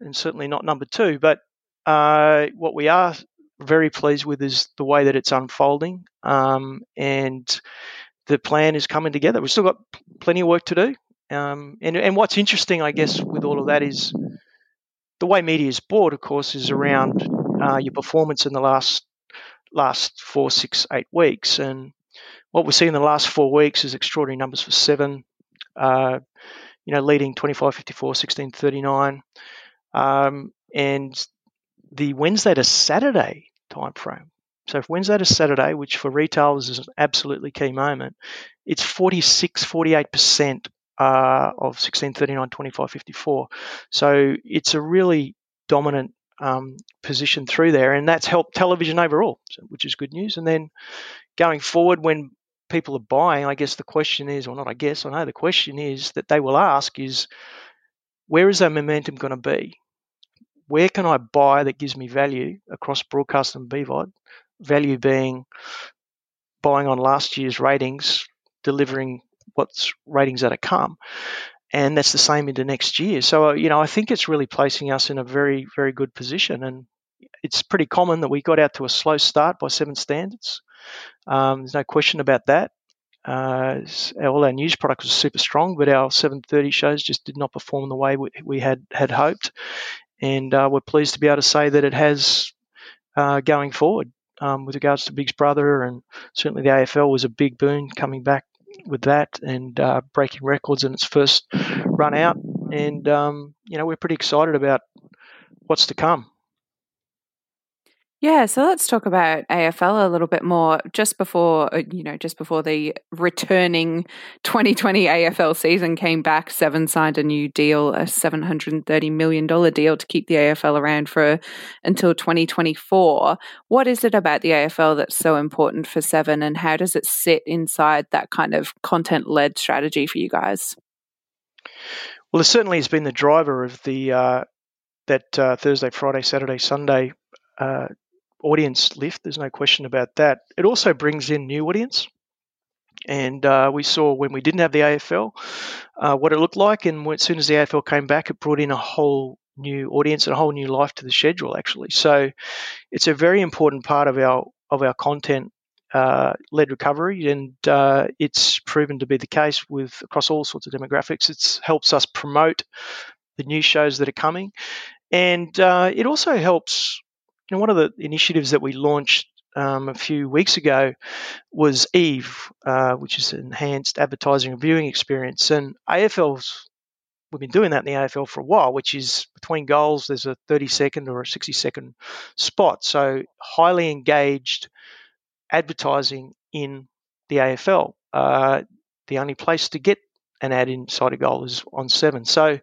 and certainly not number two. But uh, what we are very pleased with is the way that it's unfolding um, and the plan is coming together. We've still got plenty of work to do. Um, and, and what's interesting, I guess, with all of that is the way media is bought, of course, is around uh, your performance in the last last four, six, eight weeks. And what we're seeing in the last four weeks is extraordinary numbers for seven, uh, you know, leading 25, 54, 16, 39. Um, and the Wednesday to Saturday timeframe. So if Wednesday to Saturday, which for retailers is an absolutely key moment, it's 46, 48% uh, of 1639, 2554. So it's a really dominant um, position through there, and that's helped television overall, which is good news. And then going forward, when people are buying, I guess the question is, or not, I guess, I know the question is that they will ask is, where is that momentum going to be? Where can I buy that gives me value across broadcast and BVOD? Value being buying on last year's ratings, delivering what's ratings that are come. And that's the same into next year. So, uh, you know, I think it's really placing us in a very, very good position. And it's pretty common that we got out to a slow start by seven standards. Um, there's no question about that. Uh, all our news product was super strong, but our 7:30 shows just did not perform the way we, we had had hoped, and uh, we're pleased to be able to say that it has uh, going forward. Um, with regards to Big Brother, and certainly the AFL was a big boon coming back with that and uh, breaking records in its first run out. And um, you know we're pretty excited about what's to come. Yeah, so let's talk about AFL a little bit more. Just before, uh, you know, just before the returning 2020 AFL season came back, Seven signed a new deal, a $730 million deal to keep the AFL around for until 2024. What is it about the AFL that's so important for Seven, and how does it sit inside that kind of content led strategy for you guys? Well, it certainly has been the driver of the uh, that uh, Thursday, Friday, Saturday, Sunday uh, audience lift. There's no question about that. It also brings in new audience. And uh, we saw when we didn't have the AFL uh, what it looked like. And as soon as the AFL came back, it brought in a whole new audience and a whole new life to the schedule, actually. So it's a very important part of our of our content uh, led recovery, and uh, it's proven to be the case with across all sorts of demographics. It helps us promote the new shows that are coming, and uh, it also helps know, one of the initiatives that we launched um, a few weeks ago was Eve, uh, which is an enhanced advertising and viewing experience. And AFL's, we've been doing that in the AFL for a while, which is between goals, there's a 30 second or a 60 second spot. So highly engaged advertising in the AFL. Uh, the only place to get an ad inside a goal is on seven. So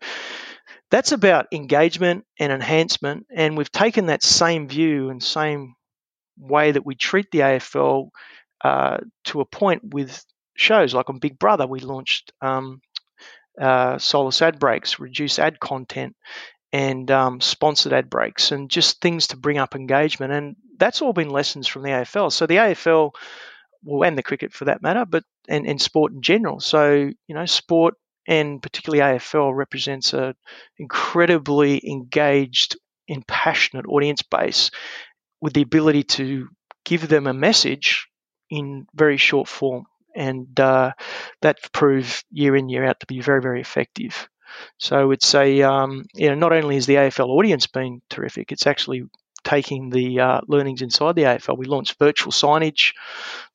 that's about engagement and enhancement. And we've taken that same view and same way that we treat the AFL uh, to a point with shows like on Big Brother. We launched um, uh, Solus ad breaks, reduce ad content, and um, sponsored ad breaks, and just things to bring up engagement. And that's all been lessons from the AFL. So the AFL, well, and the cricket for that matter, but and, and sport in general. So you know, sport and particularly AFL represents an incredibly engaged and passionate audience base with the ability to give them a message in very short form. And uh, that's proved year in, year out to be very, very effective. So it's a, um, you know, not only is the AFL audience been terrific, it's actually taking the uh, learnings inside the AFL. We launched virtual signage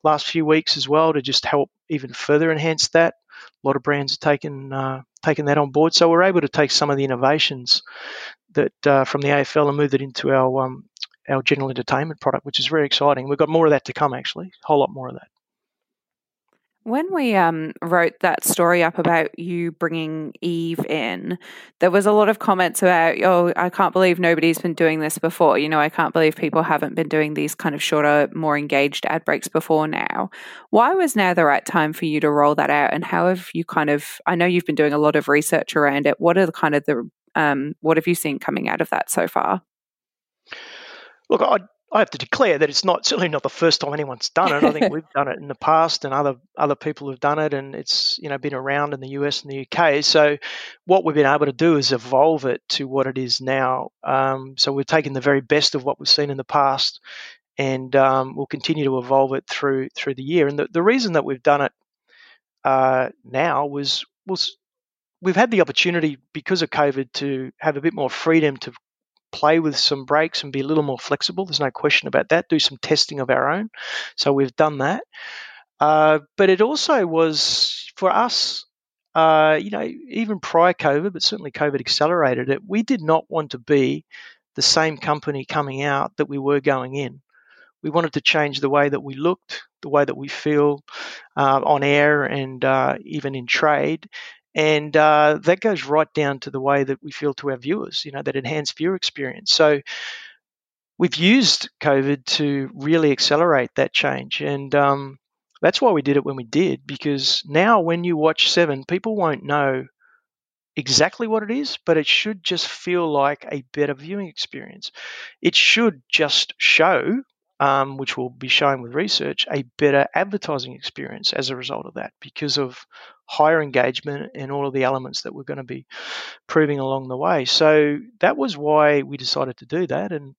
last few weeks as well to just help even further enhance that a lot of brands have taken uh, taken that on board. So we're able to take some of the innovations that uh, from the AFL and move it into our um, our general entertainment product, which is very exciting. We've got more of that to come, actually, a whole lot more of that. When we um, wrote that story up about you bringing Eve in, there was a lot of comments about, oh, I can't believe nobody's been doing this before. You know, I can't believe people haven't been doing these kind of shorter, more engaged ad breaks before now. Why was now the right time for you to roll that out? And how have you kind of, I know you've been doing a lot of research around it. What are the kind of the, um, what have you seen coming out of that so far? Look, I I have to declare that it's not certainly not the first time anyone's done it. I think we've done it in the past, and other other people have done it, and it's you know been around in the US and the UK. So what we've been able to do is evolve it to what it is now. Um, so we've taken the very best of what we've seen in the past, and um, we'll continue to evolve it through through the year. And the, the reason that we've done it uh, now was was we've had the opportunity because of COVID to have a bit more freedom to play with some breaks and be a little more flexible. There's no question about that. Do some testing of our own. So we've done that. Uh, but it also was for us, uh, you know, even prior COVID, but certainly COVID accelerated it. We did not want to be the same company coming out that we were going in. We wanted to change the way that we looked, the way that we feel uh, on air and uh, even in trade. And uh, that goes right down to the way that we feel to our viewers, you know, that enhanced viewer experience. So we've used COVID to really accelerate that change. And um, that's why we did it when we did, because now when you watch Seven, people won't know exactly what it is, but it should just feel like a better viewing experience. It should just show um, which will be shown with research, a better advertising experience as a result of that because of higher engagement and all of the elements that we're going to be proving along the way. So that was why we decided to do that. And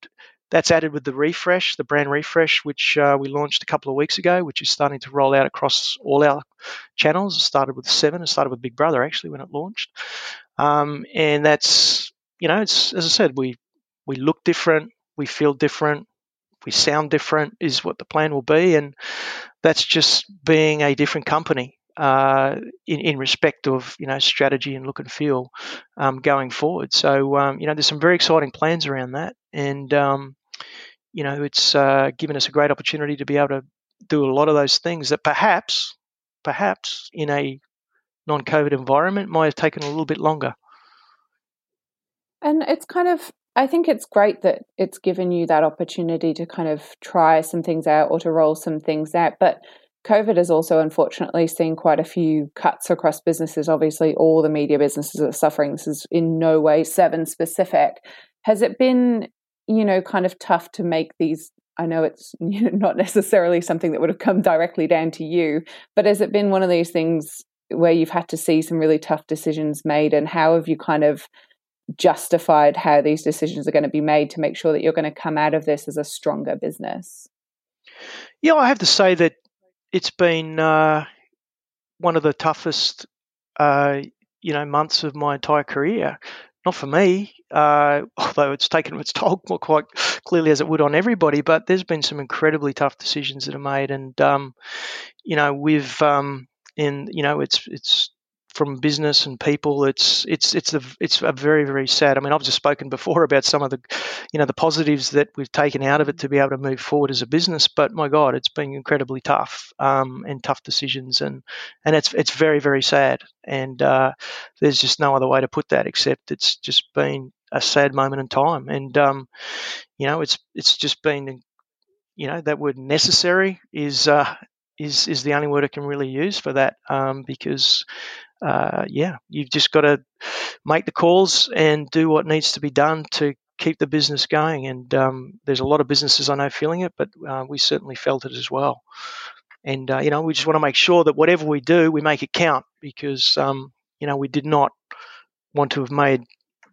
that's added with the refresh, the brand refresh, which uh, we launched a couple of weeks ago, which is starting to roll out across all our channels. It started with Seven, it started with Big Brother actually when it launched. Um, and that's, you know, it's as I said, we we look different, we feel different, we sound different is what the plan will be, and that's just being a different company uh, in, in respect of you know strategy and look and feel um, going forward. So um, you know there's some very exciting plans around that, and um, you know, it's uh, given us a great opportunity to be able to do a lot of those things that perhaps, perhaps in a non-COVID environment might have taken a little bit longer. And it's kind of, I think it's great that it's given you that opportunity to kind of try some things out or to roll some things out. But COVID has also unfortunately seen quite a few cuts across businesses. Obviously, all the media businesses are suffering. This is in no way Seven specific. Has it been, you know, kind of tough to make these? I know it's you know, not necessarily something that would have come directly down to you, but has it been one of these things where you've had to see some really tough decisions made? And how have you kind of justified how these decisions are going to be made to make sure that you're going to come out of this as a stronger business? Yeah, I have to say that it's been uh, one of the toughest, uh, you know, months of my entire career. Not for me, uh, although it's taken its toll quite clearly as it would on everybody. But there's been some incredibly tough decisions that are made, and um, you know, we've um, in you know, it's it's from business and people, it's it's it's a it's a very very sad. I mean, I've just spoken before about some of the, you know, the positives that we've taken out of it to be able to move forward as a business. But my God, it's been incredibly tough um, and tough decisions, and and it's it's very very sad. And uh, there's just no other way to put that except it's just been a sad moment in time. And um, you know, it's it's just been, you know, that word necessary is. Uh, is, is the only word I can really use for that um, because uh, yeah, you've just got to make the calls and do what needs to be done to keep the business going. And um, there's a lot of businesses I know feeling it, but uh, we certainly felt it as well. And uh, you know, we just want to make sure that whatever we do, we make it count because um, you know we did not want to have made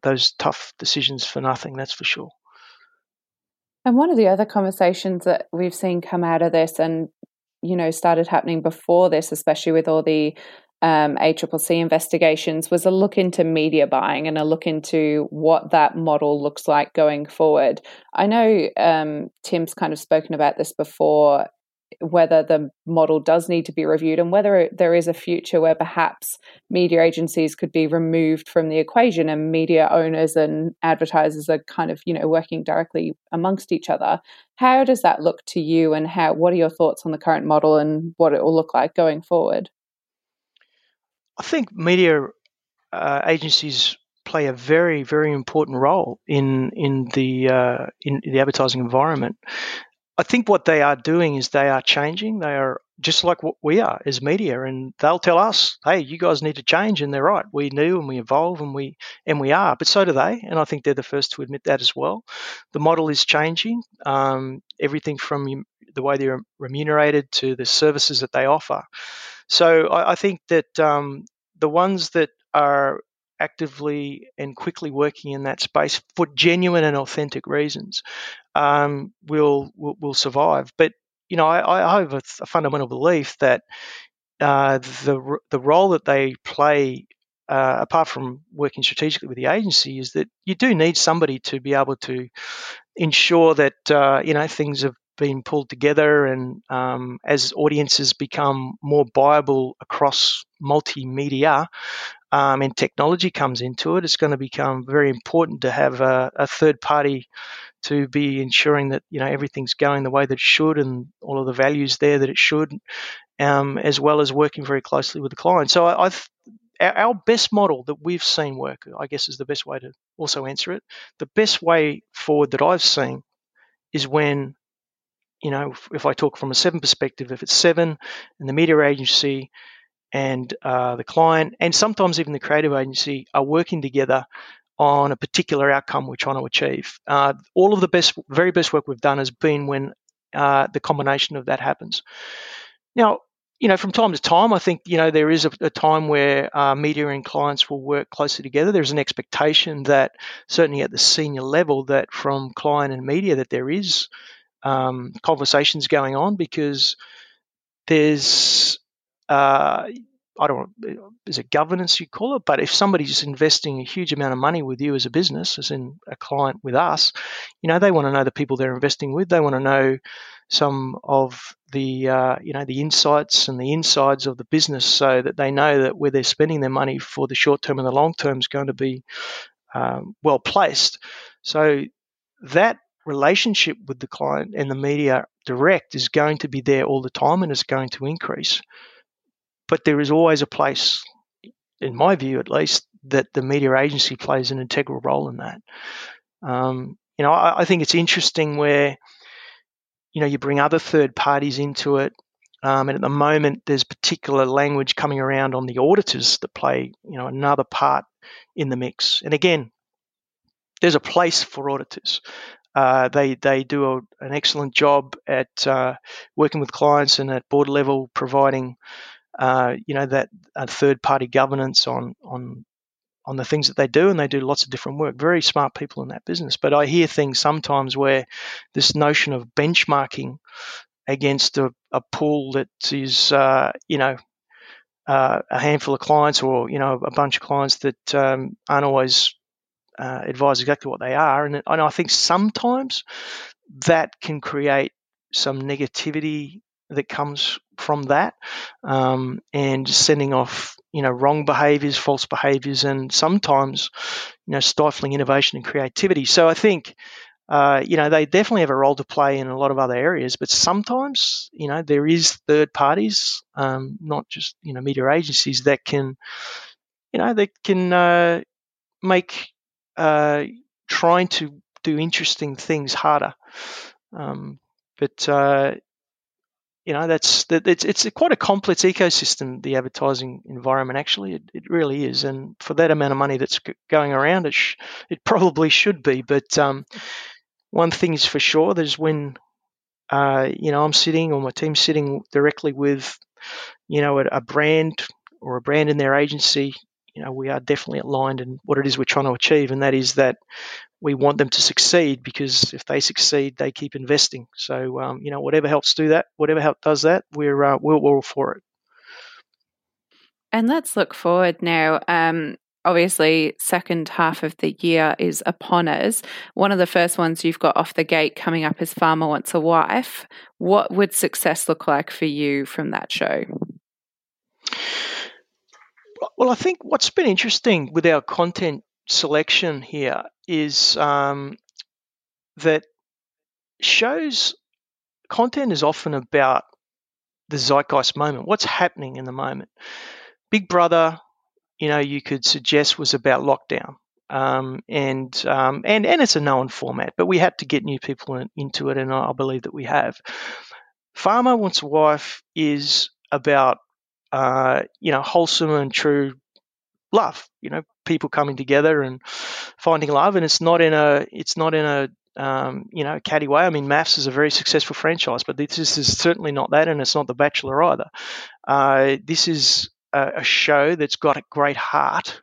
those tough decisions for nothing. That's for sure. And one of the other conversations that we've seen come out of this, and you know, started happening before this, especially with all the um, ACCC investigations was a look into media buying and a look into what that model looks like going forward. I know um, Tim's kind of spoken about this before, whether the model does need to be reviewed and whether there is a future where perhaps media agencies could be removed from the equation and media owners and advertisers are kind of you know working directly amongst each other how does that look to you and how what are your thoughts on the current model and what it will look like going forward I think media uh, agencies play a very, very important role in in the uh, in the advertising environment. I think what they are doing is they are changing. They are just like what we are as media, and they'll tell us, "Hey, you guys need to change," and they're right. We do, and we evolve, and we and we are. But so do they, and I think they're the first to admit that as well. The model is changing. Um, everything from the way they're remunerated to the services that they offer. So I, I think that um, the ones that are actively and quickly working in that space for genuine and authentic reasons um, will, will, will survive. But you know, I, I have a, a, fundamental belief that uh, the the role that they play, uh, apart from working strategically with the agency, is that you do need somebody to be able to ensure that uh, you know things have being pulled together, and um, as audiences become more viable across multimedia um, and technology comes into it, it's going to become very important to have a, a, third party to be ensuring that you know everything's going the way that it should, and all of the values there that it should, um, as well as working very closely with the client. So I, I've our best model that we've seen work, I guess, is the best way to also answer it. The best way forward that I've seen is when you know, if, if I talk from a seven perspective, if it's seven and the media agency and uh, the client, and sometimes even the creative agency are working together on a particular outcome we're trying to achieve. Uh, all of the best, very best work we've done has been when uh, the combination of that happens. Now, you know, from time to time, I think you know there is a, a time where uh, media and clients will work closely together. There's an expectation that certainly at the senior level, that from client and media, that there is um, conversations going on because there's uh, I don't is it governance you call it, but if somebody's investing a huge amount of money with you as a business, as in a client with us, you know, they want to know the people they're investing with. They want to know some of the, uh, you know, the insights and the insides of the business so that they know that where they're spending their money for the short term and the long term is going to be um, well placed. So that relationship with the client and the media direct is going to be there all the time and it's going to increase. But there is always a place, in my view at least, that the media agency plays an integral role in that. Um, you know, I, I, think it's interesting where, you know, you bring other third parties into it. Um, and at the moment, there's particular language coming around on the auditors that play, you know, another part in the mix. And again, there's a place for auditors. Uh, they they do a, an excellent job at uh, working with clients and at board level providing uh, you know that third party governance on on on the things that they do, and they do lots of different work. Very smart people in that business. But I hear things sometimes where this notion of benchmarking against a, a pool that is uh, you know uh, a handful of clients or you know a bunch of clients that um, aren't always uh, advise exactly what they are. And, and I think sometimes that can create some negativity that comes from that um, and sending off you know wrong behaviors false behaviors and sometimes you know stifling innovation and creativity so i think uh, you know they definitely have a role to play in a lot of other areas but sometimes you know there is third parties um, not just you know media agencies that can you know that can uh, make uh, trying to do interesting things harder. Um, but uh, you know that's that it's it's quite a complex ecosystem the advertising environment actually. It, it really is. And for that amount of money that's going around it sh- it probably should be. But um, one thing is for sure there's when uh, you know I'm sitting or my team's sitting directly with you know a, a brand or a brand in their agency you know, we are definitely aligned in what it is we're trying to achieve, and that is that we want them to succeed because if they succeed, they keep investing. So, um, you know, whatever helps do that, whatever help does that, we're uh, we're, all for it. And let's look forward now. Um, obviously, second half of the year is upon us. One of the first ones you've got off the gate coming up is Farmer Wants a Wife. What would success look like for you from that show? Well, I think what's been interesting with our content selection here is um, that shows content is often about the zeitgeist moment, what's happening in the moment. Big Brother, you know, you could suggest was about lockdown. Um, and um, and and it's a known format, but we had to get new people in, into it, and I, believe that we have. Farmer Wants a Wife is about uh, you know, wholesome and true love. You know, people coming together and finding love, and it's not in a it's not in a um, you know catty way. I mean, MAFS is a very successful franchise, but this is certainly not that, and it's not The Bachelor either. Uh, this is a, a, show that's got a great heart,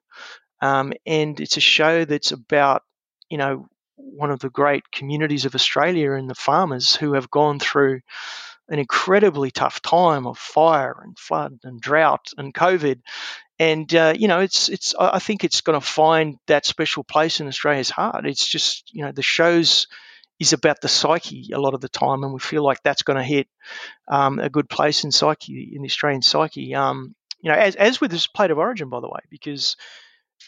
um, and it's a show that's about you know one of the great communities of Australia and the farmers who have gone through an incredibly tough time of fire and flood and drought and COVID. And uh, you know, it's it's. I think it's going to find that special place in Australia's heart. It's just you know, the shows is about the psyche a lot of the time, and we feel like that's going to hit um, a good place in psyche in the Australian psyche. Um, you know, as as with this plate of origin, by the way, because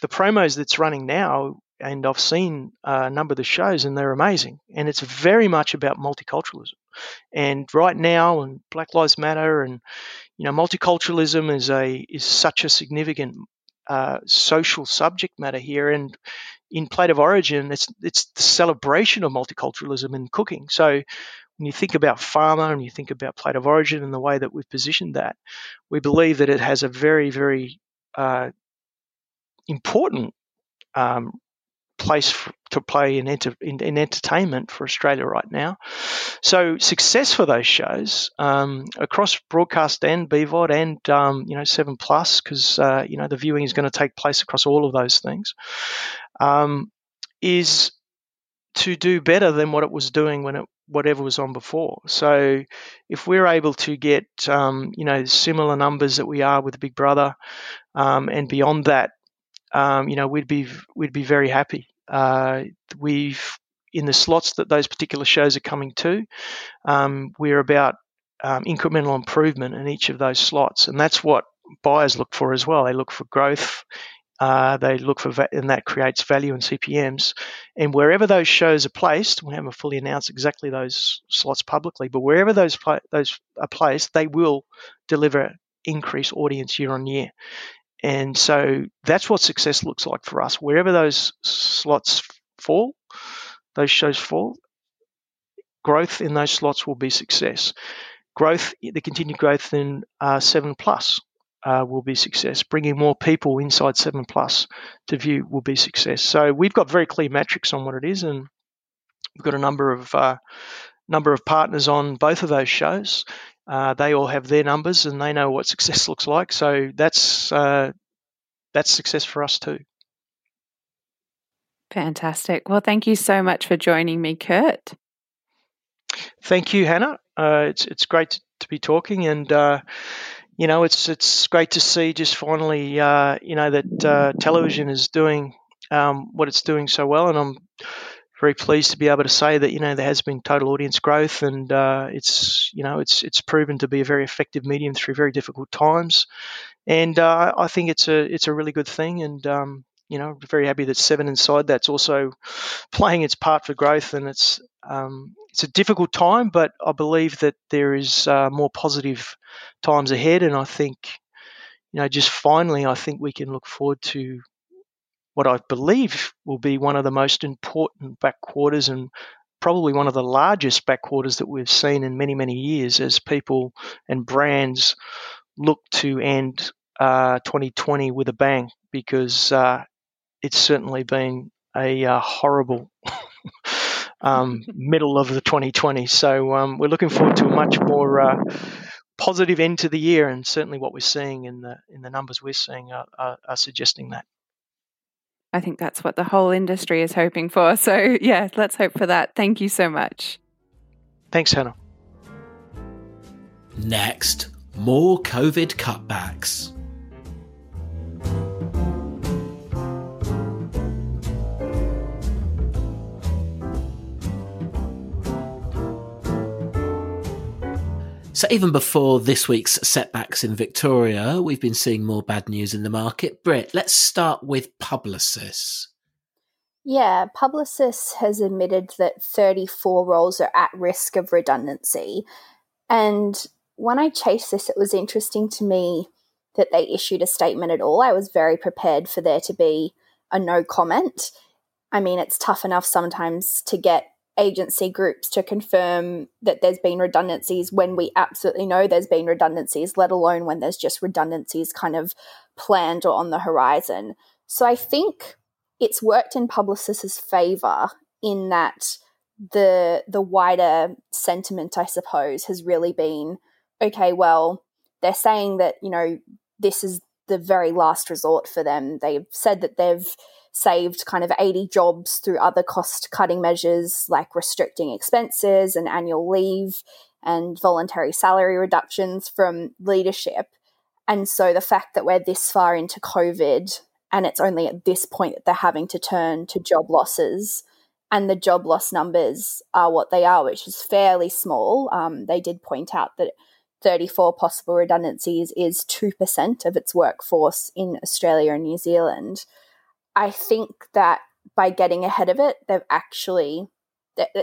the promos that's running now, and I've seen a number of the shows, and they're amazing, and it's very much about multiculturalism. And right now, and Black Lives Matter, and you know, multiculturalism is a is such a significant uh, social subject matter here. And in Plate of Origin, it's it's the celebration of multiculturalism in cooking. So when you think about Farmer and you think about Plate of Origin and the way that we've positioned that, we believe that it has a very very uh, important um, place for, to play in, enter, in, in, entertainment for Australia right now. So success for those shows um, across broadcast and BVOD and um, you know Seven Plus because uh, you know the viewing is going to take place across all of those things um, is to do better than what it was doing when it whatever was on before. So if we're able to get um, you know similar numbers that we are with Big Brother um, and beyond that um, you know, we'd be we'd be very happy. Uh, we've in the slots that those particular shows are coming to, um, we're about um, incremental improvement in each of those slots, and that's what buyers look for as well. They look for growth Uh, they look for va- and that creates value in CPMS. And wherever those shows are placed, we haven't fully announced exactly those slots publicly, but wherever those pla- those are placed, they will deliver increased audience year on year. And so that's what success looks like for us. Wherever those slots fall, those shows fall, growth in those slots will be success. Growth, the continued growth in uh, seven plus uh, will be success. Bringing more people inside seven plus to view will be success. So we've got very clear metrics on what it is, and we've got a number of uh, number of partners on both of those shows. Uh, they all have their numbers and they know what success looks like. So that's uh, that's success for us too. Fantastic. Well, thank you so much for joining me, Kurt. Thank you, Hannah. Uh, it's it's great to, to be talking, and uh, you know it's it's great to see just finally uh, you know that uh, television is doing um, what it's doing so well, and I'm very pleased to be able to say that you know there has been total audience growth, and uh, it's you know it's it's proven to be a very effective medium through very difficult times, and uh, I think it's a it's a really good thing, and um, you know very happy that Seven Inside that's also playing its part for growth, and it's um, it's a difficult time, but I believe that there is uh, more positive times ahead, and I think you know just finally I think we can look forward to what I believe will be one of the most important backquarters and probably one of the largest backquarters that we've seen in many, many years as people and brands look to end uh, 2020 with a bang because uh, it's certainly been a uh, horrible um, middle of the 2020. So um, we're looking forward to a much more uh, positive end to the year, and certainly what we're seeing in the in the numbers we're seeing are, are, are suggesting that. I think that's what the whole industry is hoping for. So, yeah, let's hope for that. Thank you so much. Thanks, Hannah. Next, more COVID cutbacks. So, even before this week's setbacks in Victoria, we've been seeing more bad news in the market. Britt, let's start with Publicis. Yeah, Publicis has admitted that 34 roles are at risk of redundancy. And when I chased this, it was interesting to me that they issued a statement at all. I was very prepared for there to be a no comment. I mean, it's tough enough sometimes to get agency groups to confirm that there's been redundancies when we absolutely know there's been redundancies, let alone when there's just redundancies kind of planned or on the horizon. So I think it's worked in Publicis' favor in that the the wider sentiment, I suppose, has really been okay. Well, they're saying that you know this is the very last resort for them. They've said that they've saved kind of 80 jobs through other cost cutting measures like restricting expenses and annual leave and voluntary salary reductions from leadership. And so the fact that we're this far into COVID and it's only at this point that they're having to turn to job losses and the job loss numbers are what they are, which is fairly small. Um, they did point out that 34 possible redundancies is 2% of its workforce in Australia and New Zealand. I think that by getting ahead of it, they've actually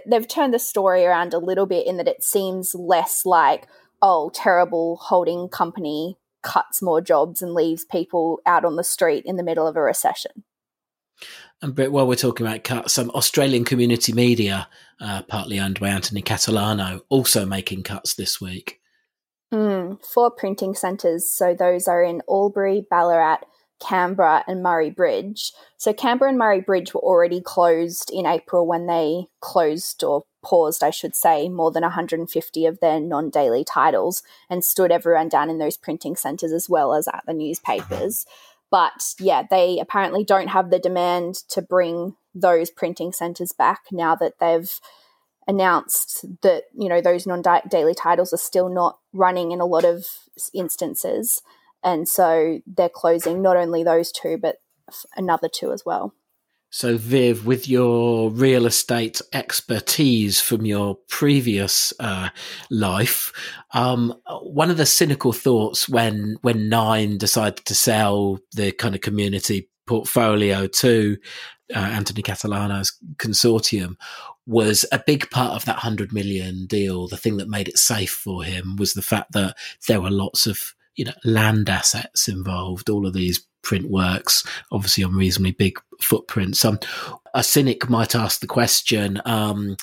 they've turned the story around a little bit in that it seems less like oh terrible holding company cuts more jobs and leaves people out on the street in the middle of a recession. And while we're talking about cuts, some Australian community media, uh, partly owned by Anthony Catalano, also making cuts this week. Mm, four printing centres. So those are in Albury, Ballarat, Canberra and Murray Bridge. So Canberra and Murray Bridge were already closed in April when they closed or paused, I should say, more than 150 of their non daily titles and stood everyone down in those printing centres as well as at the newspapers. But yeah, they apparently don't have the demand to bring those printing centres back now that they've announced that you know those non-daily titles are still not running in a lot of instances and so they're closing not only those two, but another two as well. So, Viv, with your real estate expertise from your previous uh, life, um, one of the cynical thoughts when when Nine decided to sell the kind of community portfolio to uh, Anthony Catalano's consortium was a big part of that 100 million deal. The thing that made it safe for him was the fact that there were lots of, you know, land assets involved, all of these print works, obviously on reasonably big footprints. Um, a cynic might ask the question, um,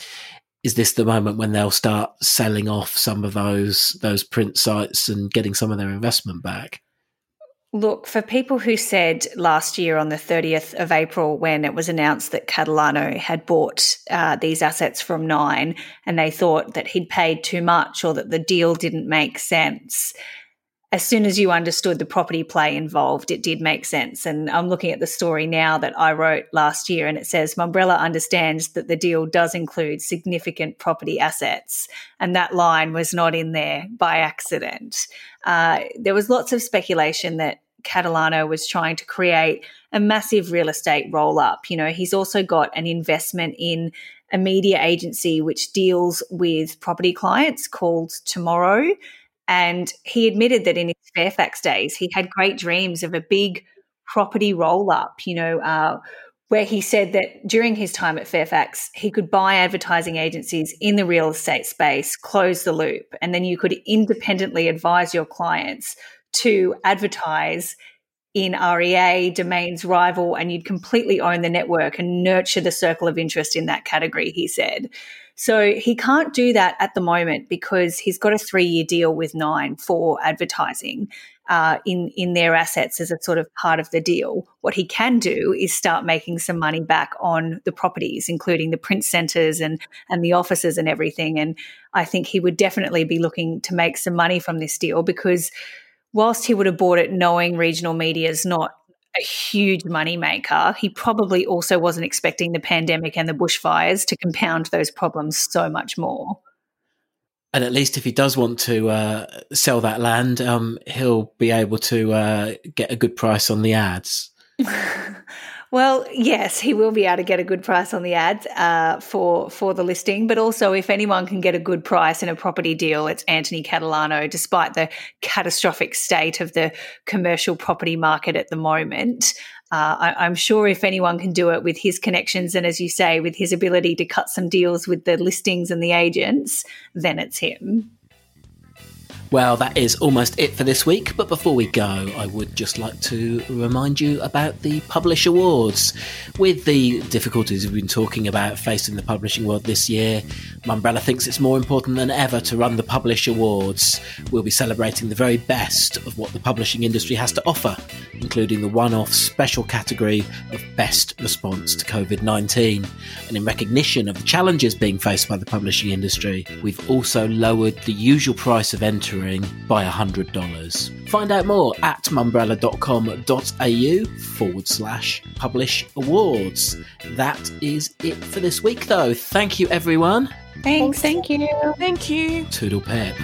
is this the moment when they'll start selling off some of those those print sites and getting some of their investment back? Look, for people who said last year on the 30th of April, when it was announced that Catalano had bought uh, these assets from Nine and they thought that he'd paid too much or that the deal didn't make sense, as soon as you understood the property play involved, it did make sense. And I'm looking at the story now that I wrote last year, and it says Mumbrella understands that the deal does include significant property assets. And that line was not in there by accident. Uh, there was lots of speculation that Catalano was trying to create a massive real estate roll up. You know, he's also got an investment in a media agency which deals with property clients called Tomorrow. And he admitted that in his Fairfax days, he had great dreams of a big property roll up, you know, uh, where he said that during his time at Fairfax, he could buy advertising agencies in the real estate space, close the loop, and then you could independently advise your clients to advertise in REA, Domain's rival, and you'd completely own the network and nurture the circle of interest in that category, he said. So he can't do that at the moment because he's got a three year deal with Nine for advertising uh, in in their assets as a sort of part of the deal. What he can do is start making some money back on the properties, including the print centres and and the offices and everything. And I think he would definitely be looking to make some money from this deal because whilst he would have bought it knowing regional media is not a huge money maker, he probably also wasn't expecting the pandemic and the bushfires to compound those problems so much more. And at least if he does want to uh, sell that land, um, he'll be able to uh, get a good price on the ads. Well, yes, he will be able to get a good price on the ads uh, for for the listing. But also, if anyone can get a good price in a property deal, it's Antony Catalano. Despite the catastrophic state of the commercial property market at the moment, uh, I, am sure if anyone can do it with his connections and, as you say, with his ability to cut some deals with the listings and the agents, then it's him. Well, that is almost it for this week, but before we go, I would just like to remind you about the Publish Awards. With the difficulties we've been talking about facing the publishing world this year, Mumbrella thinks it's more important than ever to run the Publish Awards. We'll be celebrating the very best of what the publishing industry has to offer, including the one off special category of Best Response to COVID 19. And in recognition of the challenges being faced by the publishing industry, we've also lowered the usual price of entry by $100. Find out more at mumbrella.com.au forward slash publish awards. That is it for this week, though. Thank you, everyone. Thanks. Thank you. Thank you. Toodle pip.